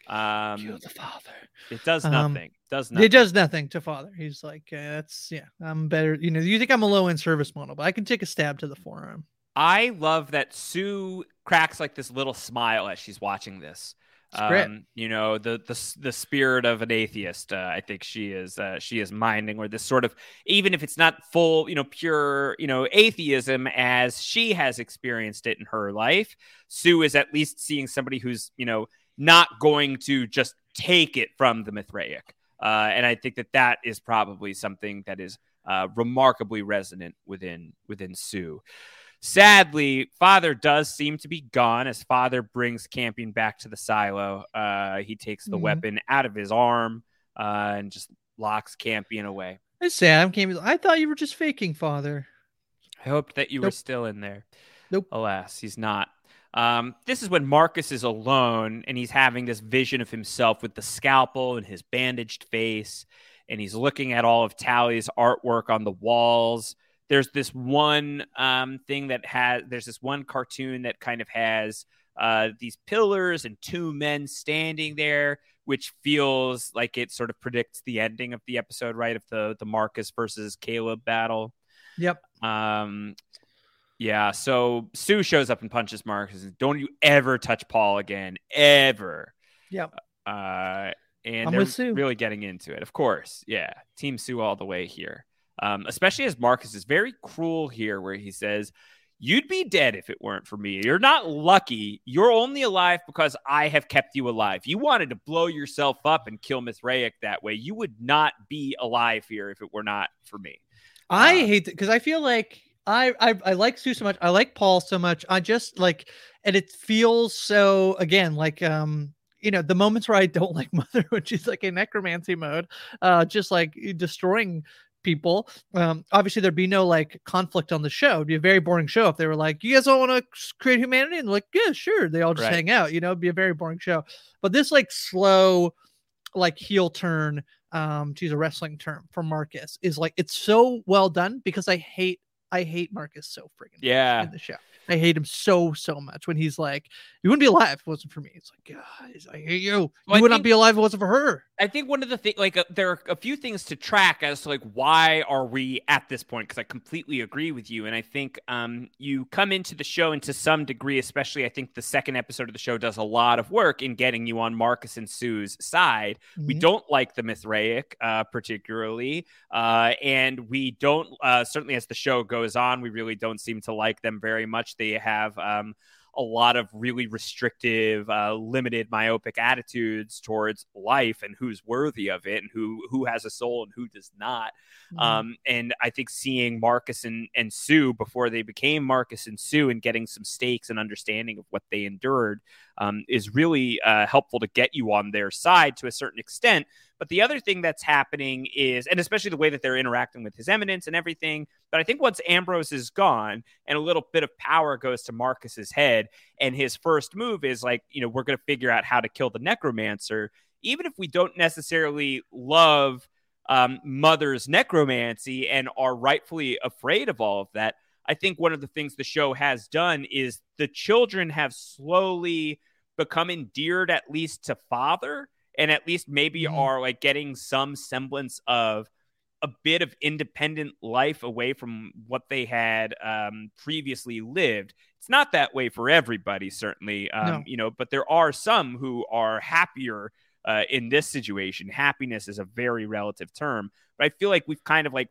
Um, Kill the father. It does Um, nothing. does nothing. It does nothing to father. He's like, uh, that's yeah, I'm better. You know, you think I'm a low end service model, but I can take a stab to the forearm. I love that Sue cracks like this little smile as she's watching this. Um, you know the the the spirit of an atheist. Uh, I think she is uh, she is minding, or this sort of even if it's not full, you know, pure, you know, atheism as she has experienced it in her life. Sue is at least seeing somebody who's you know not going to just take it from the Mithraic, uh, and I think that that is probably something that is uh, remarkably resonant within within Sue. Sadly, father does seem to be gone as father brings Campion back to the silo. Uh, he takes the Mhm. weapon out of his arm uh, and just locks Campion away. It's sad. Came. I thought you were just faking, father. I hoped that you were still in there. Nope. Alas, he's not. Um, this is when Marcus is alone and he's having this vision of himself with the scalpel and his bandaged face. and he's looking at all of Tally's artwork on the walls. There's this one um, thing that has, there's this one cartoon that kind of has uh, these pillars and two men standing there, which feels like it sort of predicts the ending of the episode, right? Of the the Marcus versus Caleb battle. Yep. Um, yeah. So Sue shows up and punches Marcus. And Don't you ever touch Paul again, ever. Yep. Uh, and I'm they're really getting into it. Of course, yeah. Team Sue all the way here. Um, especially as Marcus is very cruel here, where he says, You'd be dead if it weren't for me. You're not lucky. You're only alive because I have kept you alive. You wanted to blow yourself up and kill Mithraic that way. You would not be alive here if it were not for me. I hate it because I feel like I, I I like Sue so much. I like Paul so much. I just like, and it feels so again like um you know the moments where I don't like Mother when she's like in necromancy mode, uh, just like destroying people. Um, obviously there'd be no like conflict on the show. It'd be a very boring show if they were like, "You guys all want to create humanity?" And like, "Yeah, sure." They all just Right. hang out. You know, it'd be a very boring show. But this like slow, like heel turn, um, to use a wrestling term for Marcus is like it's so well done because I hate I hate Marcus so freaking much Yeah. in the show. I hate him so so much when he's like, "You wouldn't be alive if it wasn't for me." It's like, guys, I hate you. You I would not be alive if it wasn't for her. I think one of the things, like, uh, there are a few things to track as to like why are we at this point? Because I completely agree with you, and I think um, you come into the show, and to some degree, especially, I think the second episode of the show does a lot of work in getting you on Marcus and Sue's side. We Mhm. don't like the Mithraic, uh, particularly, uh, and we don't uh, certainly as the show goes on, we really don't seem to like them very much. They have. Um, a lot of really restrictive, uh, limited, myopic attitudes towards life and who's worthy of it and who who has a soul and who does not. Um, and I think seeing Marcus and, and Sue before they became Marcus and Sue and getting some stakes and understanding of what they endured um, is really uh, helpful to get you on their side to a certain extent. But the other thing that's happening is, and especially the way that they're interacting with his eminence and everything. But I think once Ambrose is gone and a little bit of power goes to Marcus's head, and his first move is like, you know, we're going to figure out how to kill the necromancer. Even if we don't necessarily love um, Mother's necromancy and are rightfully afraid of all of that, I think one of the things the show has done is the children have slowly become endeared at least to father and at least maybe are like getting some semblance of a bit of independent life away from what they had um, previously lived. It's not that way for everybody, certainly, um, No. you know, but there are some who are happier uh, in this situation. Happiness is a very relative term, but I feel like we've kind of like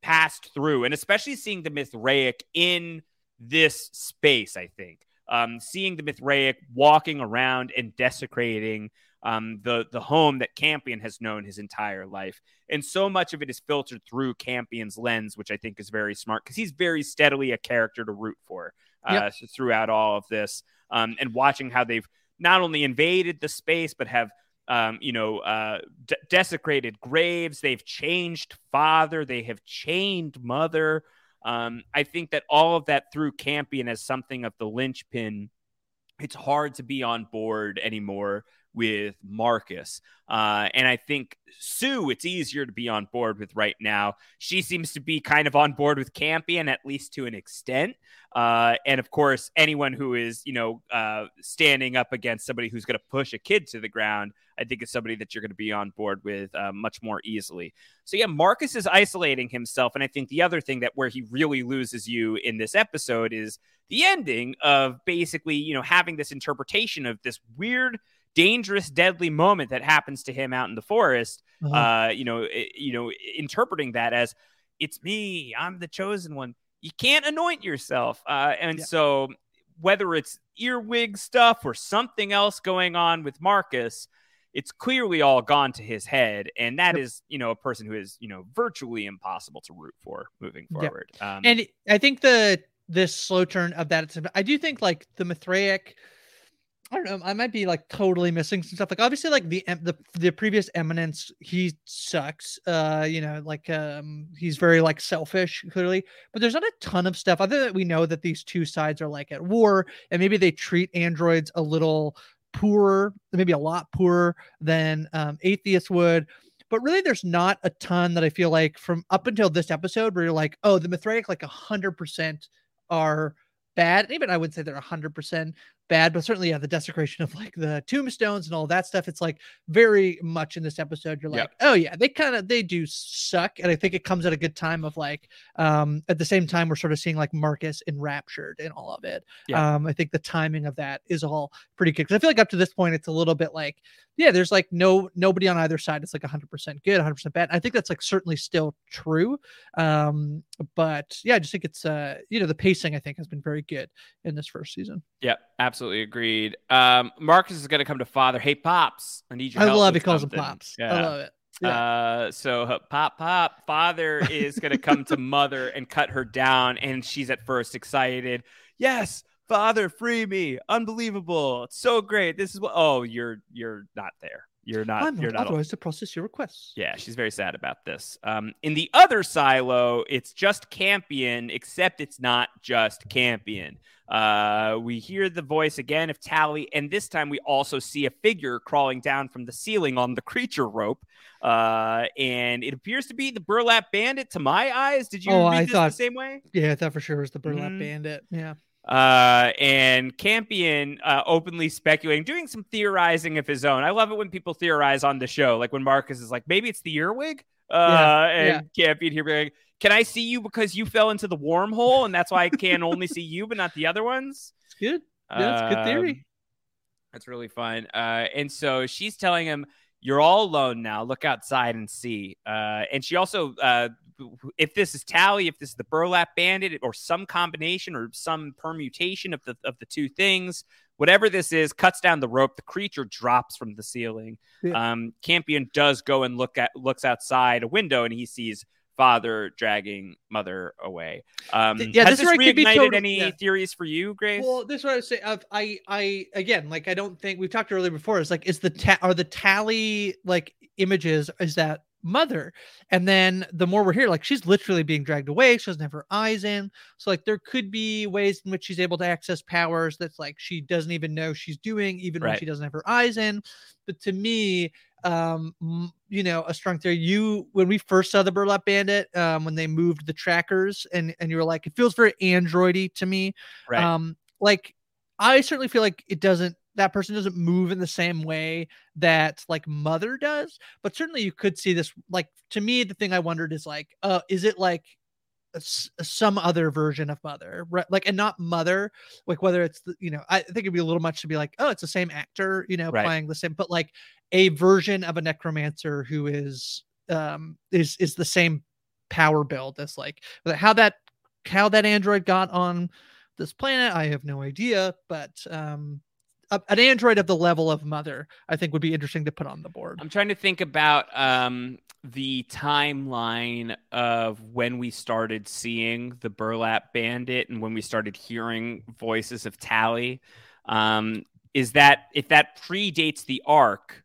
passed through, and especially seeing the Mithraic in this space, I think. Um, seeing the Mithraic walking around and desecrating um, the the home that Campion has known his entire life, and so much of it is filtered through Campion's lens, which I think is very smart because he's very steadily a character to root for uh, Yep. throughout all of this, um, and watching how they've not only invaded the space but have um, you know, uh, de- desecrated graves. They've changed father. They have chained mother. Um, I think that all of that through Campion as something of the linchpin. It's hard to be on board anymore with Marcus. Uh, and I think Sue, it's easier to be on board with right now. She seems to be kind of on board with Campion, at least to an extent. Uh, and of course, anyone who is, you know, uh, standing up against somebody who's going to push a kid to the ground, I think is somebody that you're going to be on board with uh, much more easily. So yeah, Marcus is isolating himself, and I think the other thing that where he really loses you in this episode is the ending of basically, you know, having this interpretation of this weird, dangerous, deadly moment that happens to him out in the forest. Uh-huh. Uh, you know, i- you know, interpreting that as it's me, I'm the chosen one. You can't anoint yourself, uh, and so whether it's earwig stuff or something else going on with Marcus, it's clearly all gone to his head, and that is, you know, a person who is, you know, virtually impossible to root for moving Yeah. forward. Um, and I think the this slow turn of that, it's- I do think like the Mithraic. I don't know. I might be like totally missing some stuff. Like obviously, like the the the previous eminence, he sucks. Uh, you know, like um, he's very like selfish, clearly. But there's not a ton of stuff other than we know that these two sides are like at war, and maybe they treat androids a little poorer, maybe a lot poorer than um, atheists would. but really there's not a ton that I feel like from up until this episode where you're like, oh, the Mithraic like hundred percent are bad. Even I would say they're hundred percent bad, but certainly yeah, the desecration of like the tombstones and all that stuff. It's like very much in this episode. You're like, oh yeah, they kind of they do suck, and I think it comes at a good time of like, um, at the same time we're sort of seeing like Marcus enraptured in all of it. Yeah. Um, I think the timing of that is all pretty good because I feel like up to this point it's a little bit like, yeah, there's like no nobody on either side. It's like 100 percent good, 100 percent bad. I think that's like certainly still true. Um, but yeah, I just think it's uh, you know, the pacing I think has been very good in this first season. Yep, absolutely agreed. Um, Marcus is going to come to father. Hey, pops, I need your I help love he calls him pops. Yeah. I love it. Yeah. Uh, so uh, pop, pop, father is going to come to mother and cut her down, and she's at first excited. Yes, father, free me! Unbelievable! It's so great. This is what. Oh, you're you're not there. You're not. I'm you're not not. authorized to process your requests. Yeah, she's very sad about this. Um, in the other silo, it's just Campion, except it's not just Campion. Uh, we hear the voice again of Tally, and this time we also see a figure crawling down from the ceiling on the creature rope. Uh, and it appears to be the burlap bandit to my eyes. Did you oh, read I this thought the same way? Yeah, I thought for sure it was the burlap Mhm. bandit. Yeah. Uh, and Campion uh, openly speculating, doing some theorizing of his own. I love it when people theorize on the show, like when Marcus is like, maybe it's the earwig. Uh, Yeah, and Campion here being like, can I see you because you fell into the wormhole and that's why I can only see you but not the other ones? It's good. Yeah, that's good theory. Um, That's really fun. Uh, and so she's telling him, "You're all alone now. Look outside and see." Uh, and she also, uh, if this is Tally, if this is the burlap bandit, or some combination or some permutation of the of the two things, whatever this is, cuts down the rope. The creature drops from the ceiling. Yeah. Um, Campion does go and look at looks outside a window, and he sees. Father dragging mother away. Um, yeah, has this this is could be reignited total- any yeah. theories for you, Grace? Well, this is what I was saying. I've- I, I, again, like, I don't think we've talked earlier before. It's like, is the ta- are the tally like images? Is that mother? And then the more we're here, like, she's literally being dragged away. She doesn't have her eyes in. So, like, there could be ways in which she's able to access powers that's like she doesn't even know she's doing, even when she doesn't have her eyes in. But to me, um you know a strong theory you when we first saw the burlap bandit um when they moved the trackers and and you were like it feels very androidy to me Right. um like i certainly feel like it doesn't that person doesn't move in the same way that like mother does but certainly you could see this like to me the thing i wondered is like uh is it like some other version of mother right like and not mother like whether it's the, you know i think it'd be a little much to be like oh it's the same actor you know Right. playing the same but like a version of a necromancer who is um is is the same power build as like how that how that android got on this planet i have no idea but um a- an android of the level of mother i think would be interesting to put on the board I'm trying to think about um, the timeline of when we started seeing the burlap bandit and when we started hearing voices of Tally. Um, is that if that predates the arc,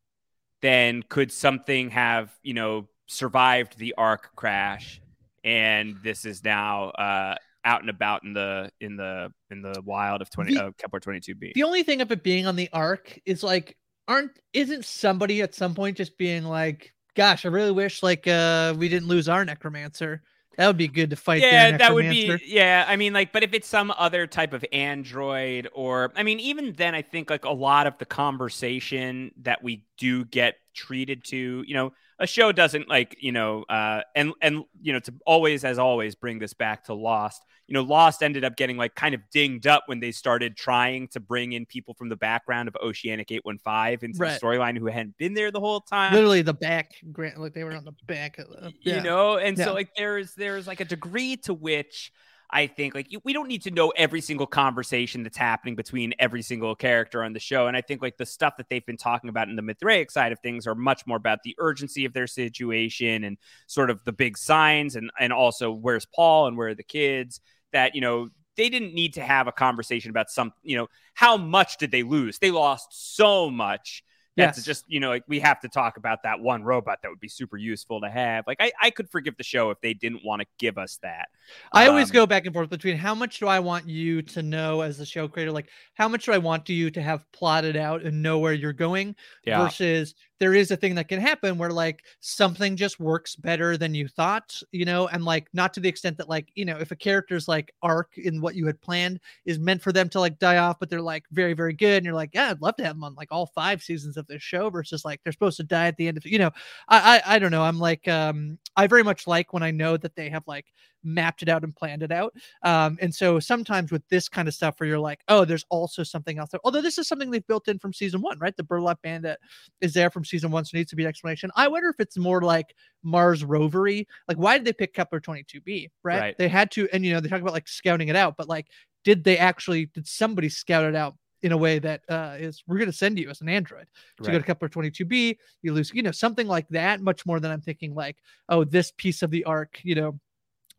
then could something have you know survived the arc crash, and this is now uh, out and about in the in the in the wild of twenty The- uh, Kepler twenty two b. the only thing of it being on the arc is like aren't isn't somebody at some point just being like gosh i really wish like uh we didn't lose our necromancer that would be good to fight yeah that would be yeah i mean like but if it's some other type of android or i mean even then i think like a lot of the conversation that we do get treated to you know a show doesn't like you know uh and and you know to always as always bring this back to lost you know lost ended up getting like kind of dinged up when they started trying to bring in people from the background of oceanic 815 into Right. the storyline who hadn't been there the whole time literally the back grant like they were on the back of the, yeah. you know and Yeah. so like there's there's like a degree to which i think like you, we don't need to know every single conversation that's happening between every single character on the show and i think like the stuff that they've been talking about in the mithraic side of things are much more about the urgency of their situation and sort of the big signs and and also where's paul and where are the kids that you know they didn't need to have a conversation about some you know how much did they lose? They lost so much that's Yes. just you know like we have to talk about that one robot that would be super useful to have like i, I could forgive the show if they didn't want to give us that I always Um, go back and forth between how much do I want you to know as the show creator, like how much do I want you to have plotted out and know where you're going Yeah. versus there is a thing that can happen where like something just works better than you thought, you know, and like not to the extent that like, you know, if a character's like arc in what you had planned is meant for them to like die off, but they're like very, very good. And you're like, yeah, I'd love to have them on like all five seasons of this show versus like they're supposed to die at the end of, you know, I, I, I don't know. I'm like, um, I very much like when I know that they have like mapped it out and planned it out. Um, and so sometimes with this kind of stuff where you're like, oh, there's also something else there. Although this is something they've built in from season one, right? The burlap bandit is there from season one, so needs to be an explanation. I wonder if it's more like Mars rovery. Like, why did they pick Kepler 22b? Right? Right. They had to, and you know, they talk about like scouting it out, but like, did they actually did somebody scout it out in a way that uh is we're going to send you as an android to go Right. to Kepler 22b, you lose, you know, something like that, much more than I'm thinking like, oh, this piece of the arc, you know,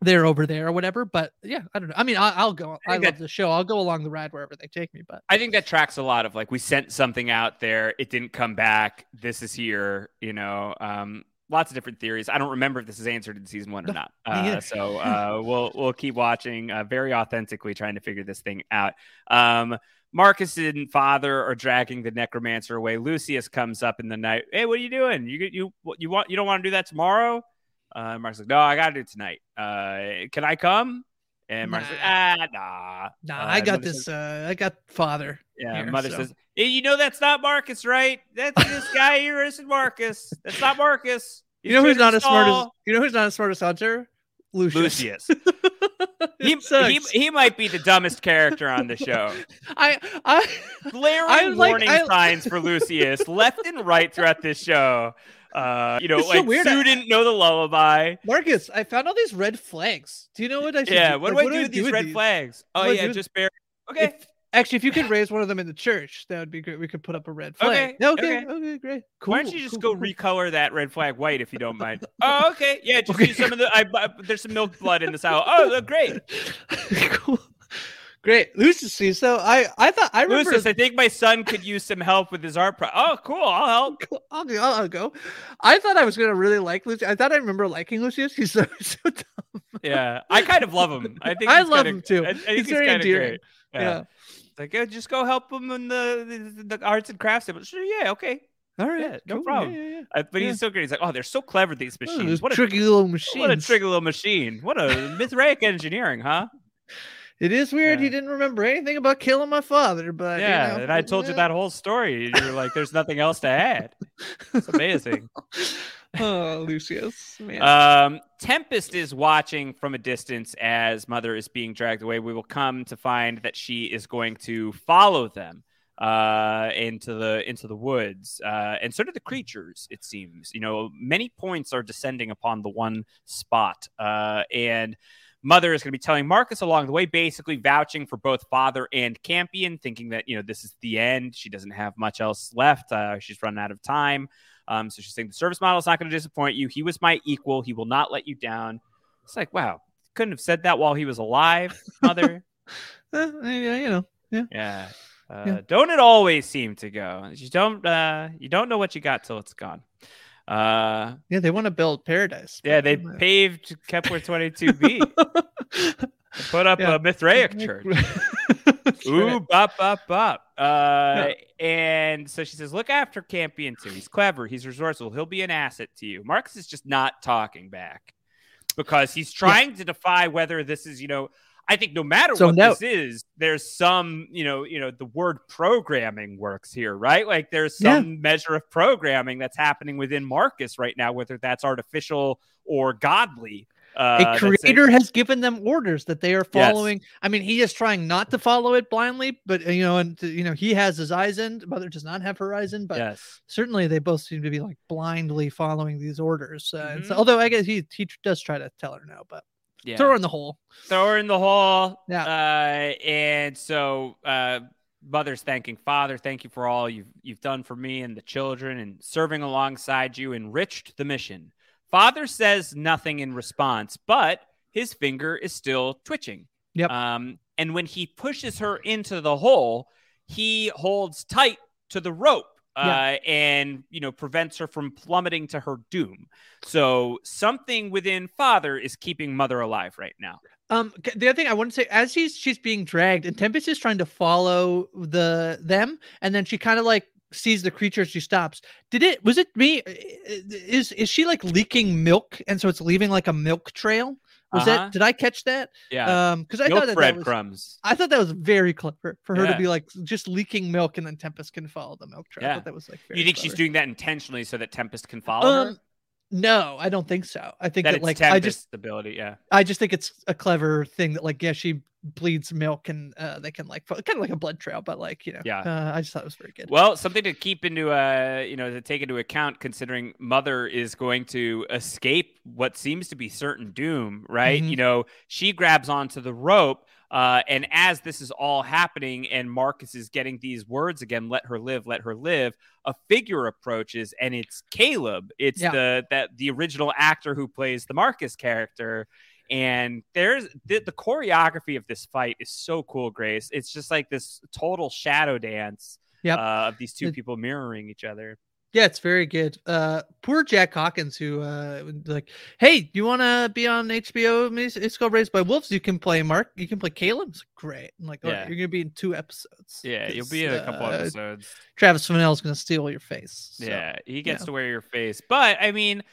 they're over there or whatever. But yeah, I don't know. I mean, I, I'll go. I, think love the show. I'll go along the ride wherever they take me. But I think that tracks a lot of like we sent something out there, it didn't come back. This is here, you know. Um, lots of different theories. I don't remember if this is answered in season one or not. Uh, so uh, we'll we'll keep watching, uh, very authentically trying to figure this thing out. Um, Marcus and father are dragging the necromancer away. Lucius comes up in the night. Hey, what are you doing? You you you want you don't want to do that tomorrow? Uh, Mark's like, no, I gotta do it tonight. Uh, can I come? And Mark's like, ah, nah, nah, Uh, I got this. says- Uh, I got father. yeah, here, mother so. says, hey, you know that's not Marcus, right? That's this guy here isn't Marcus. That's not Marcus. You know who's not as smart as you know who's not as smart as Hunter? Lucius. Lucius. he, he, he might be the dumbest character on the show. I I Glaring I like- warning I- signs for Lucius left and right throughout this show. Uh, you know, It's so like weird. Sue didn't know the lullaby. Marcus, I found all these red flags. Do you know what I should Yeah, do? what do Like, I do with these red flags? Oh do I yeah, just bear. Okay, If- actually, if you could raise one of them in the church, that would be great. We could put up a red flag. Okay, Okay, okay, okay. great. Cool. Why don't you just cool, go cool. recolor that red flag white if you don't mind? Oh, okay. Yeah, just use some of the. I, I, there's some milk blood in the sour. Oh, great. cool. Great, Lucius. So I, I thought I remember. Lucius, I think my son could use some help with his art. Pro- oh, cool. I'll help. I'll go. I'll, I'll go. I thought I was gonna really like Lucius. I thought I remember liking Lucius. He's so, so dumb. Yeah, I kind of love him. I think I love kinda- him too. I, I think He's he's, very endearing. great. Yeah. Yeah. Like, yeah, just go help him in the, the, the arts and crafts. table. Sure, yeah, okay. All right. Yeah, no cool. problem. Yeah, yeah, but he's so great. He's like, oh, they're so clever, these Oh, machines. those what, a, tricky little machine. what a tricky little machine. What a Mithraic engineering, huh? It is weird. He Yeah. didn't remember anything about killing my father, but you Yeah, know, and I told you that whole story. and You were like, "There's nothing else to add." It's amazing. oh, Lucius. Man. Um, Tempest is watching from a distance as Mother is being dragged away. We will come to find that she is going to follow them uh, into the into the woods, uh, and so do the creatures. It seems, you know, many points are descending upon the one spot, uh, and. Mother is going to be telling Marcus along the way, basically vouching for both father and Campion, thinking that you know this is the end. She doesn't have much else left. Uh, she's running out of time. Um, so she's saying the service model is not going to disappoint you. He was my equal. He will not let you down. It's like, wow, couldn't have said that while he was alive, mother. Eh, yeah, you know. Yeah. yeah. Uh, Yeah. Don't it always seem to go? You don't. Uh, you don't know what you got till it's gone. Uh, Yeah, they want to build paradise. yeah, they paved Kepler 22b. Put up Yeah. a Mithraic church. Ooh, bop, bop, bop. Uh, And so she says, look after Campion too. He's clever. He's resourceful. He'll be an asset to you. Marcus is just not talking back because he's trying to defy whether this is, you know, I think no matter Zoned what out. this is, there's some, you know, you know, the word programming works here, right? Like there's Yeah. some measure of programming that's happening within Marcus right now, whether that's artificial or godly. Uh, a creator has given them orders that they are Yes. following. I mean, he is trying not to follow it blindly, but you know, and you know, he has his eyes in. Mother does not have her eyes in, but yes. certainly they both seem to be like blindly following these orders. Uh, and so, although I guess he he does try to tell her no, but Yeah. throw her in the hole. throw her in the hole. Yeah. Uh, and so uh, mother's thanking father. Thank you for all you've you've done for me and the children, and serving alongside you enriched the mission. Father says nothing in response, but his finger is still twitching. Yep. Um, and when he pushes her into the hole, he holds tight to the rope. Uh, and you know prevents her from plummeting to her doom. So something within father is keeping mother alive right now. Um, the other thing I want to say, as he's she's being dragged, and Tempest is trying to follow the them, and then she kind of like sees the creature she stops. Did it? Was it me? Is is she like leaking milk, and so it's leaving like a milk trail? Was Uh-huh. that? Did I catch that? Yeah. Um, because I Milk thought that, that was, breadcrumbs. I thought that was very clever for her Yeah. to be like just leaking milk, and then Tempest can follow the milk trail. I Yeah. that was like. You think she's doing that intentionally so that Tempest can follow her? No, I don't think so. I think That that, like I just ability, yeah. I just think it's a clever thing that like yeah she bleeds milk and uh, they can like kind of like a blood trail, but like you know Yeah. Uh, I just thought it was very good. Well, something to keep into uh, you know, to take into account considering Mother is going to escape what seems to be certain doom, right? Mhm. You know, she grabs onto the rope, uh, and as this is all happening and Marcus is getting these words again, let her live, let her live, a figure approaches and it's Caleb. It's Yeah. the that the original actor who plays the Marcus character. And there's the, the choreography of this fight is so cool, Grace. It's just like this total shadow dance Yep. uh, of these two It- people mirroring each other. Yeah, it's very good. Uh, poor Jack Hawkins, who uh, like, hey, you want to be on HBO? It's called Raised by Wolves. You can play Mark. You can play Caleb. It's great. I'm like, oh, Yeah. you're gonna be in two episodes. Yeah, you'll be in a couple uh, episodes. Travis Fimmel's gonna steal your face. so, yeah, he gets yeah. to wear your face. But I mean,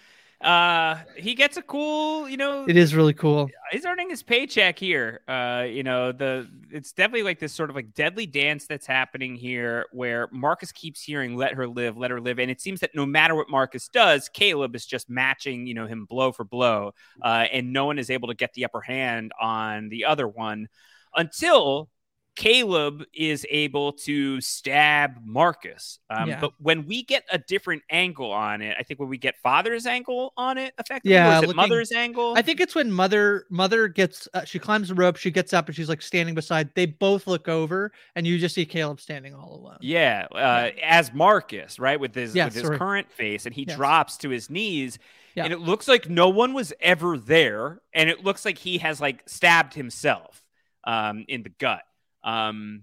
uh, he gets a cool, you know, It is really cool. he's earning his paycheck here. Uh, you know, the it's definitely like this sort of like deadly dance that's happening here where Marcus keeps hearing let her live, let her live. And it seems that no matter what Marcus does, Caleb is just matching, you know, him blow for blow. Uh, and no one is able to get the upper hand on the other one until Caleb is able to stab Marcus. Um, Yeah. But when we get a different angle on it, I think when we get father's angle on it, effectively, Yeah, is it looking- mother's angle? I think it's when mother mother gets uh, she climbs the rope, she gets up, and she's like standing beside. They both look over, and you just see Caleb standing all alone. Yeah, uh, as Marcus, right, with his Yeah, with his sorry. current face, and he Yes. drops to his knees, Yeah. and it looks like no one was ever there, and it looks like he has like stabbed himself um, in the gut. Um,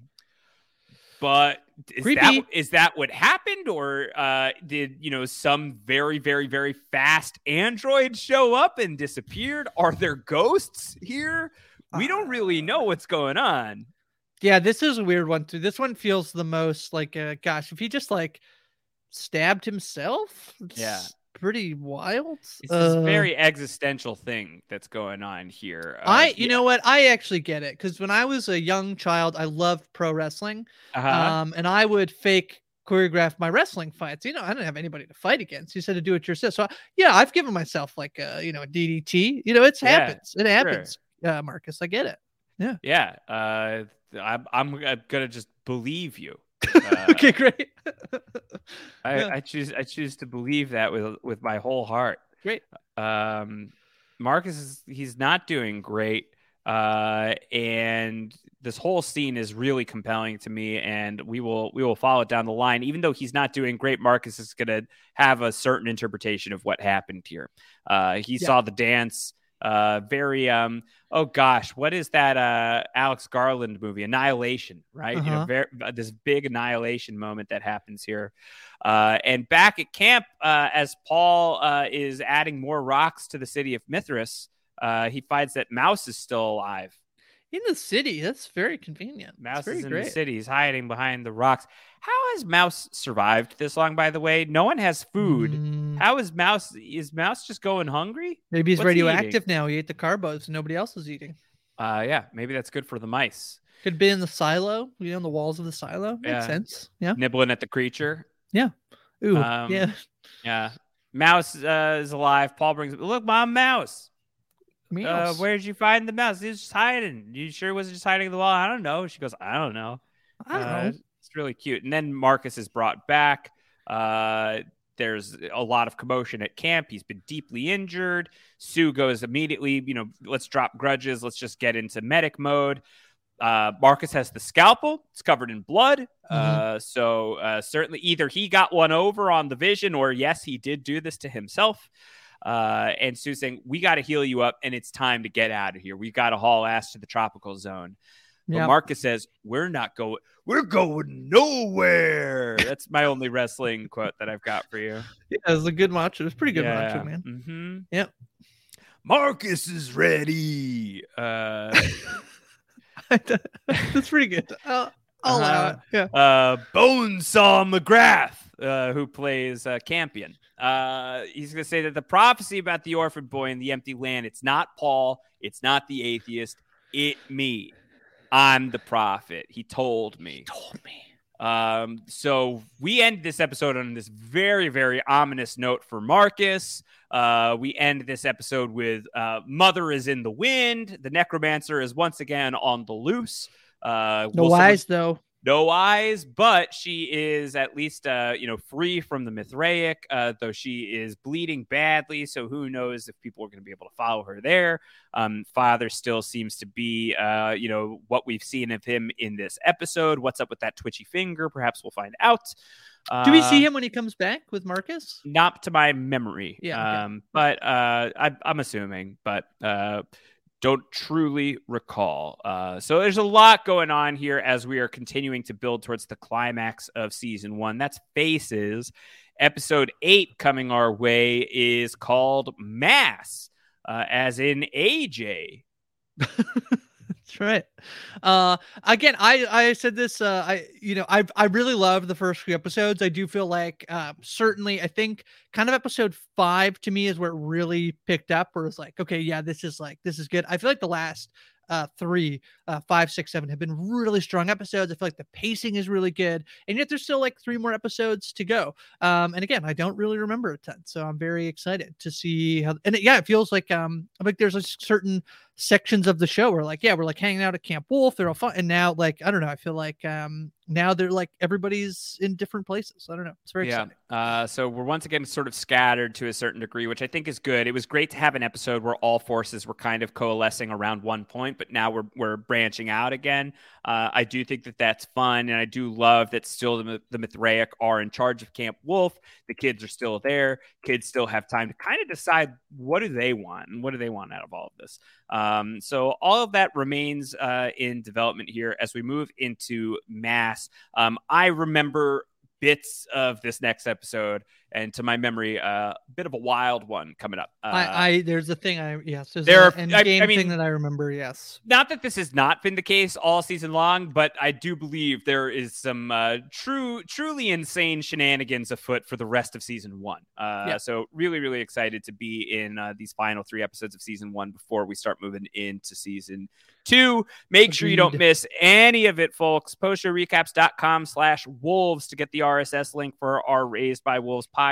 but is that is that what happened, or uh, did you know some very very very fast android show up and disappeared? Are there ghosts here? We don't really Uh, know what's going on. Yeah, this is a weird one too. This one feels the most like, uh, gosh, if he just like stabbed himself, Yeah. Pretty wild. It's this Uh, very existential thing that's going on here. Uh, I, you yeah. know what, I actually get it because when I was a young child, I loved pro wrestling, Uh-huh. um, and I would fake choreograph my wrestling fights. You know, I didn't have anybody to fight against. You said to do it yourself. So yeah, I've given myself like a, you know, a DDT. You know, it's Yeah, happens. It sure. happens. Uh, Marcus, I get it. Yeah. yeah, uh, I'm, I'm uh, gonna just believe you. Uh, okay, great. I. I choose I choose to believe that with with my whole heart. Great. Um, Marcus is he's not doing great. Uh, and this whole scene is really compelling to me, and we will we will follow it down the line. Even though he's not doing great, Marcus is gonna have a certain interpretation of what happened here. Uh, he Yeah. saw the dance. Uh, very um. Oh gosh, what is that? Uh, Alex Garland movie, Annihilation, right? You know, Uh-huh. very, uh, this big annihilation moment that happens here. Uh, and back at camp, uh, as Paul uh, is adding more rocks to the city of Mithras, uh, he finds that Mouse is still alive. In the city, that's very convenient. Mouse very is in great. the city. He's hiding behind the rocks. How has Mouse survived this long? By the way, no one has food. Mm, How is Mouse? Is Mouse just going hungry? maybe he's What's radioactive eating? now. He ate the carbos and nobody else is eating. Uh, yeah, maybe that's good for the mice. Could be in the silo, you know, the walls of the silo. Makes Yeah. sense. Yeah. Nibbling at the creature. Yeah. Ooh. Um, yeah. Yeah. Mouse uh, is alive. Paul brings look, mom, mouse. Uh, where'd you find the mouse? He was just hiding. You sure it was just hiding in the wall? I don't know. She goes, I don't know. I don't Uh, know. It's really cute. And then Marcus is brought back. Uh, there's a lot of commotion at camp. He's been deeply injured. Sue goes immediately, you know, let's drop grudges. Let's just get into medic mode. Uh, Marcus has the scalpel. It's covered in blood. Uh, so uh, certainly either he got one over on the vision or yes, he did do this to himself. Uh, and Sue's saying, we got to heal you up and it's time to get out of here. We got to haul ass to the tropical zone. But Yeah. Marcus says, we're not going, we're going nowhere. That's my only wrestling quote that I've got for you. Yeah, it was a good macho. It was pretty good macho, man. hmm Yep. Marcus is ready. Uh, That's pretty good. Uh, I'll allow Uh, it. Yeah. uh, Bonesaw McGrath, uh, who plays uh, Campion. Uh, he's going to say that the prophecy about the orphan boy in the empty land, it's not Paul, it's not the atheist, it me. I'm the prophet. He told me. He told me. Um, so we end this episode on this very, very ominous note for Marcus. Uh, we end this episode with uh, Mother is in the wind. The necromancer is once again on the loose. Uh, No will someone- though. No eyes, but she is at least uh, you know free from the Mithraic, uh, though she is bleeding badly. So who knows if people are going to be able to follow her there? Um, Father still seems to be uh, you know what we've seen of him in this episode. What's up with that twitchy finger? Perhaps we'll find out. Do we see him when he comes back with Marcus? Not to my memory. Yeah, okay. Um, but uh, I, I'm assuming, but uh, don't truly recall. Uh, so there's a lot going on here as we are continuing to build towards the climax of season one. That's Faces. Episode eight coming our way is called Mass, uh, as in AJ. That's right. Uh, again, I I said this. Uh, I you know I I really love the first few episodes. I do feel like uh, certainly I think kind of episode five to me is where it really picked up. Where it's like okay, yeah, this is like this is good. I feel like the last uh three uh five six seven have been really strong episodes i feel like the pacing is really good and yet there's still like three more episodes to go um and again i don't really remember a ton so i'm very excited to see how and it, yeah it feels like um like there's a certain sections of the show where like yeah we're like hanging out at camp wolf they're all fun and now like i don't know i feel like um now they're like everybody's in different places i don't know it's very yeah. exciting Uh, so we're once again sort of scattered to a certain degree, which I think is good. It was great to have an episode where all forces were kind of coalescing around one point, but now we're we're branching out again. Uh, I do think that that's fun, and I do love that still the, the Mithraic are in charge of Camp Wolf. The kids are still there. Kids still have time to kind of decide what do they want and what do they want out of all of this. Um, so all of that remains uh, in development here as we move into mass. Um, I remember bits of this next episode, and to my memory, uh, a bit of a wild one coming up. Uh, I, I there's a thing i yes there's there a are- end I- I mean- thing that i remember yes not that this has not been the case all season long, but I do believe there is some uh, true, truly insane shenanigans afoot for the rest of season one. Uh, Yeah. So really, really excited to be in uh, these final three episodes of season one before we start moving into season two. Make sure you don't miss any of it, folks. Postshowrecaps.com slash wolves to get the RSS link for our Raised by Wolves podcast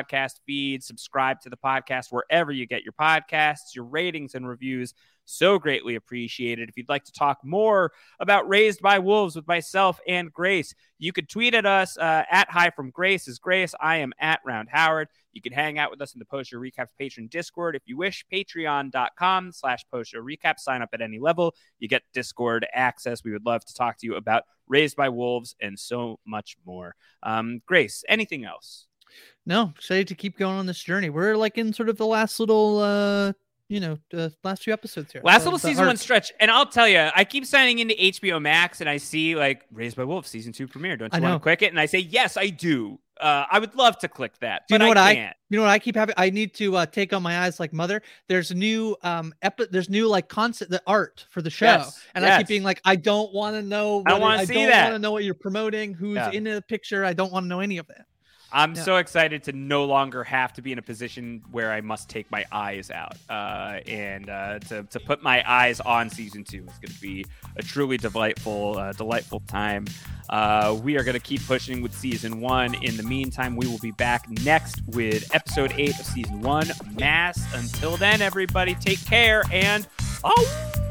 feed. Subscribe to the podcast wherever you get your podcasts, your ratings and reviews. So greatly appreciated. If you'd like to talk more about Raised by Wolves with myself and Grace, you could tweet at us uh, at Hi from Grace is Grace. I am at Round Howard. You can hang out with us in the Post Show Recaps Patreon Discord if you wish. Patreon.com slash Post Show Recap. Sign up at any level. You get Discord access. We would love to talk to you about Raised by Wolves and so much more. Um, Grace, anything else? No excited to keep going on this journey we're like in sort of the last little uh you know the last few episodes here Last little season one stretch, and I'll tell you, I keep signing into HBO Max, and I see like Raised by Wolves season two premiere. Don't I you want to click it? And I say yes, I do. Uh, I would love to click that, Do you but know what I I, can't. you know what I keep having? I need to uh, take on my eyes like mother. There's new um epi- there's new like concept the art for the show, Yes, and I keep being like, I don't want to know. I what it- wanna see I don't want to know what you're promoting. Who's Yeah. in the picture? I don't want to know any of that. I'm Yeah. so excited to no longer have to be in a position where I must take my eyes out, uh, and uh, to to put my eyes on season two is going to be a truly delightful, uh, delightful time. Uh, we are going to keep pushing with season one. In the meantime, we will be back next with episode eight of season one, Mass. Until then, everybody, take care and oh.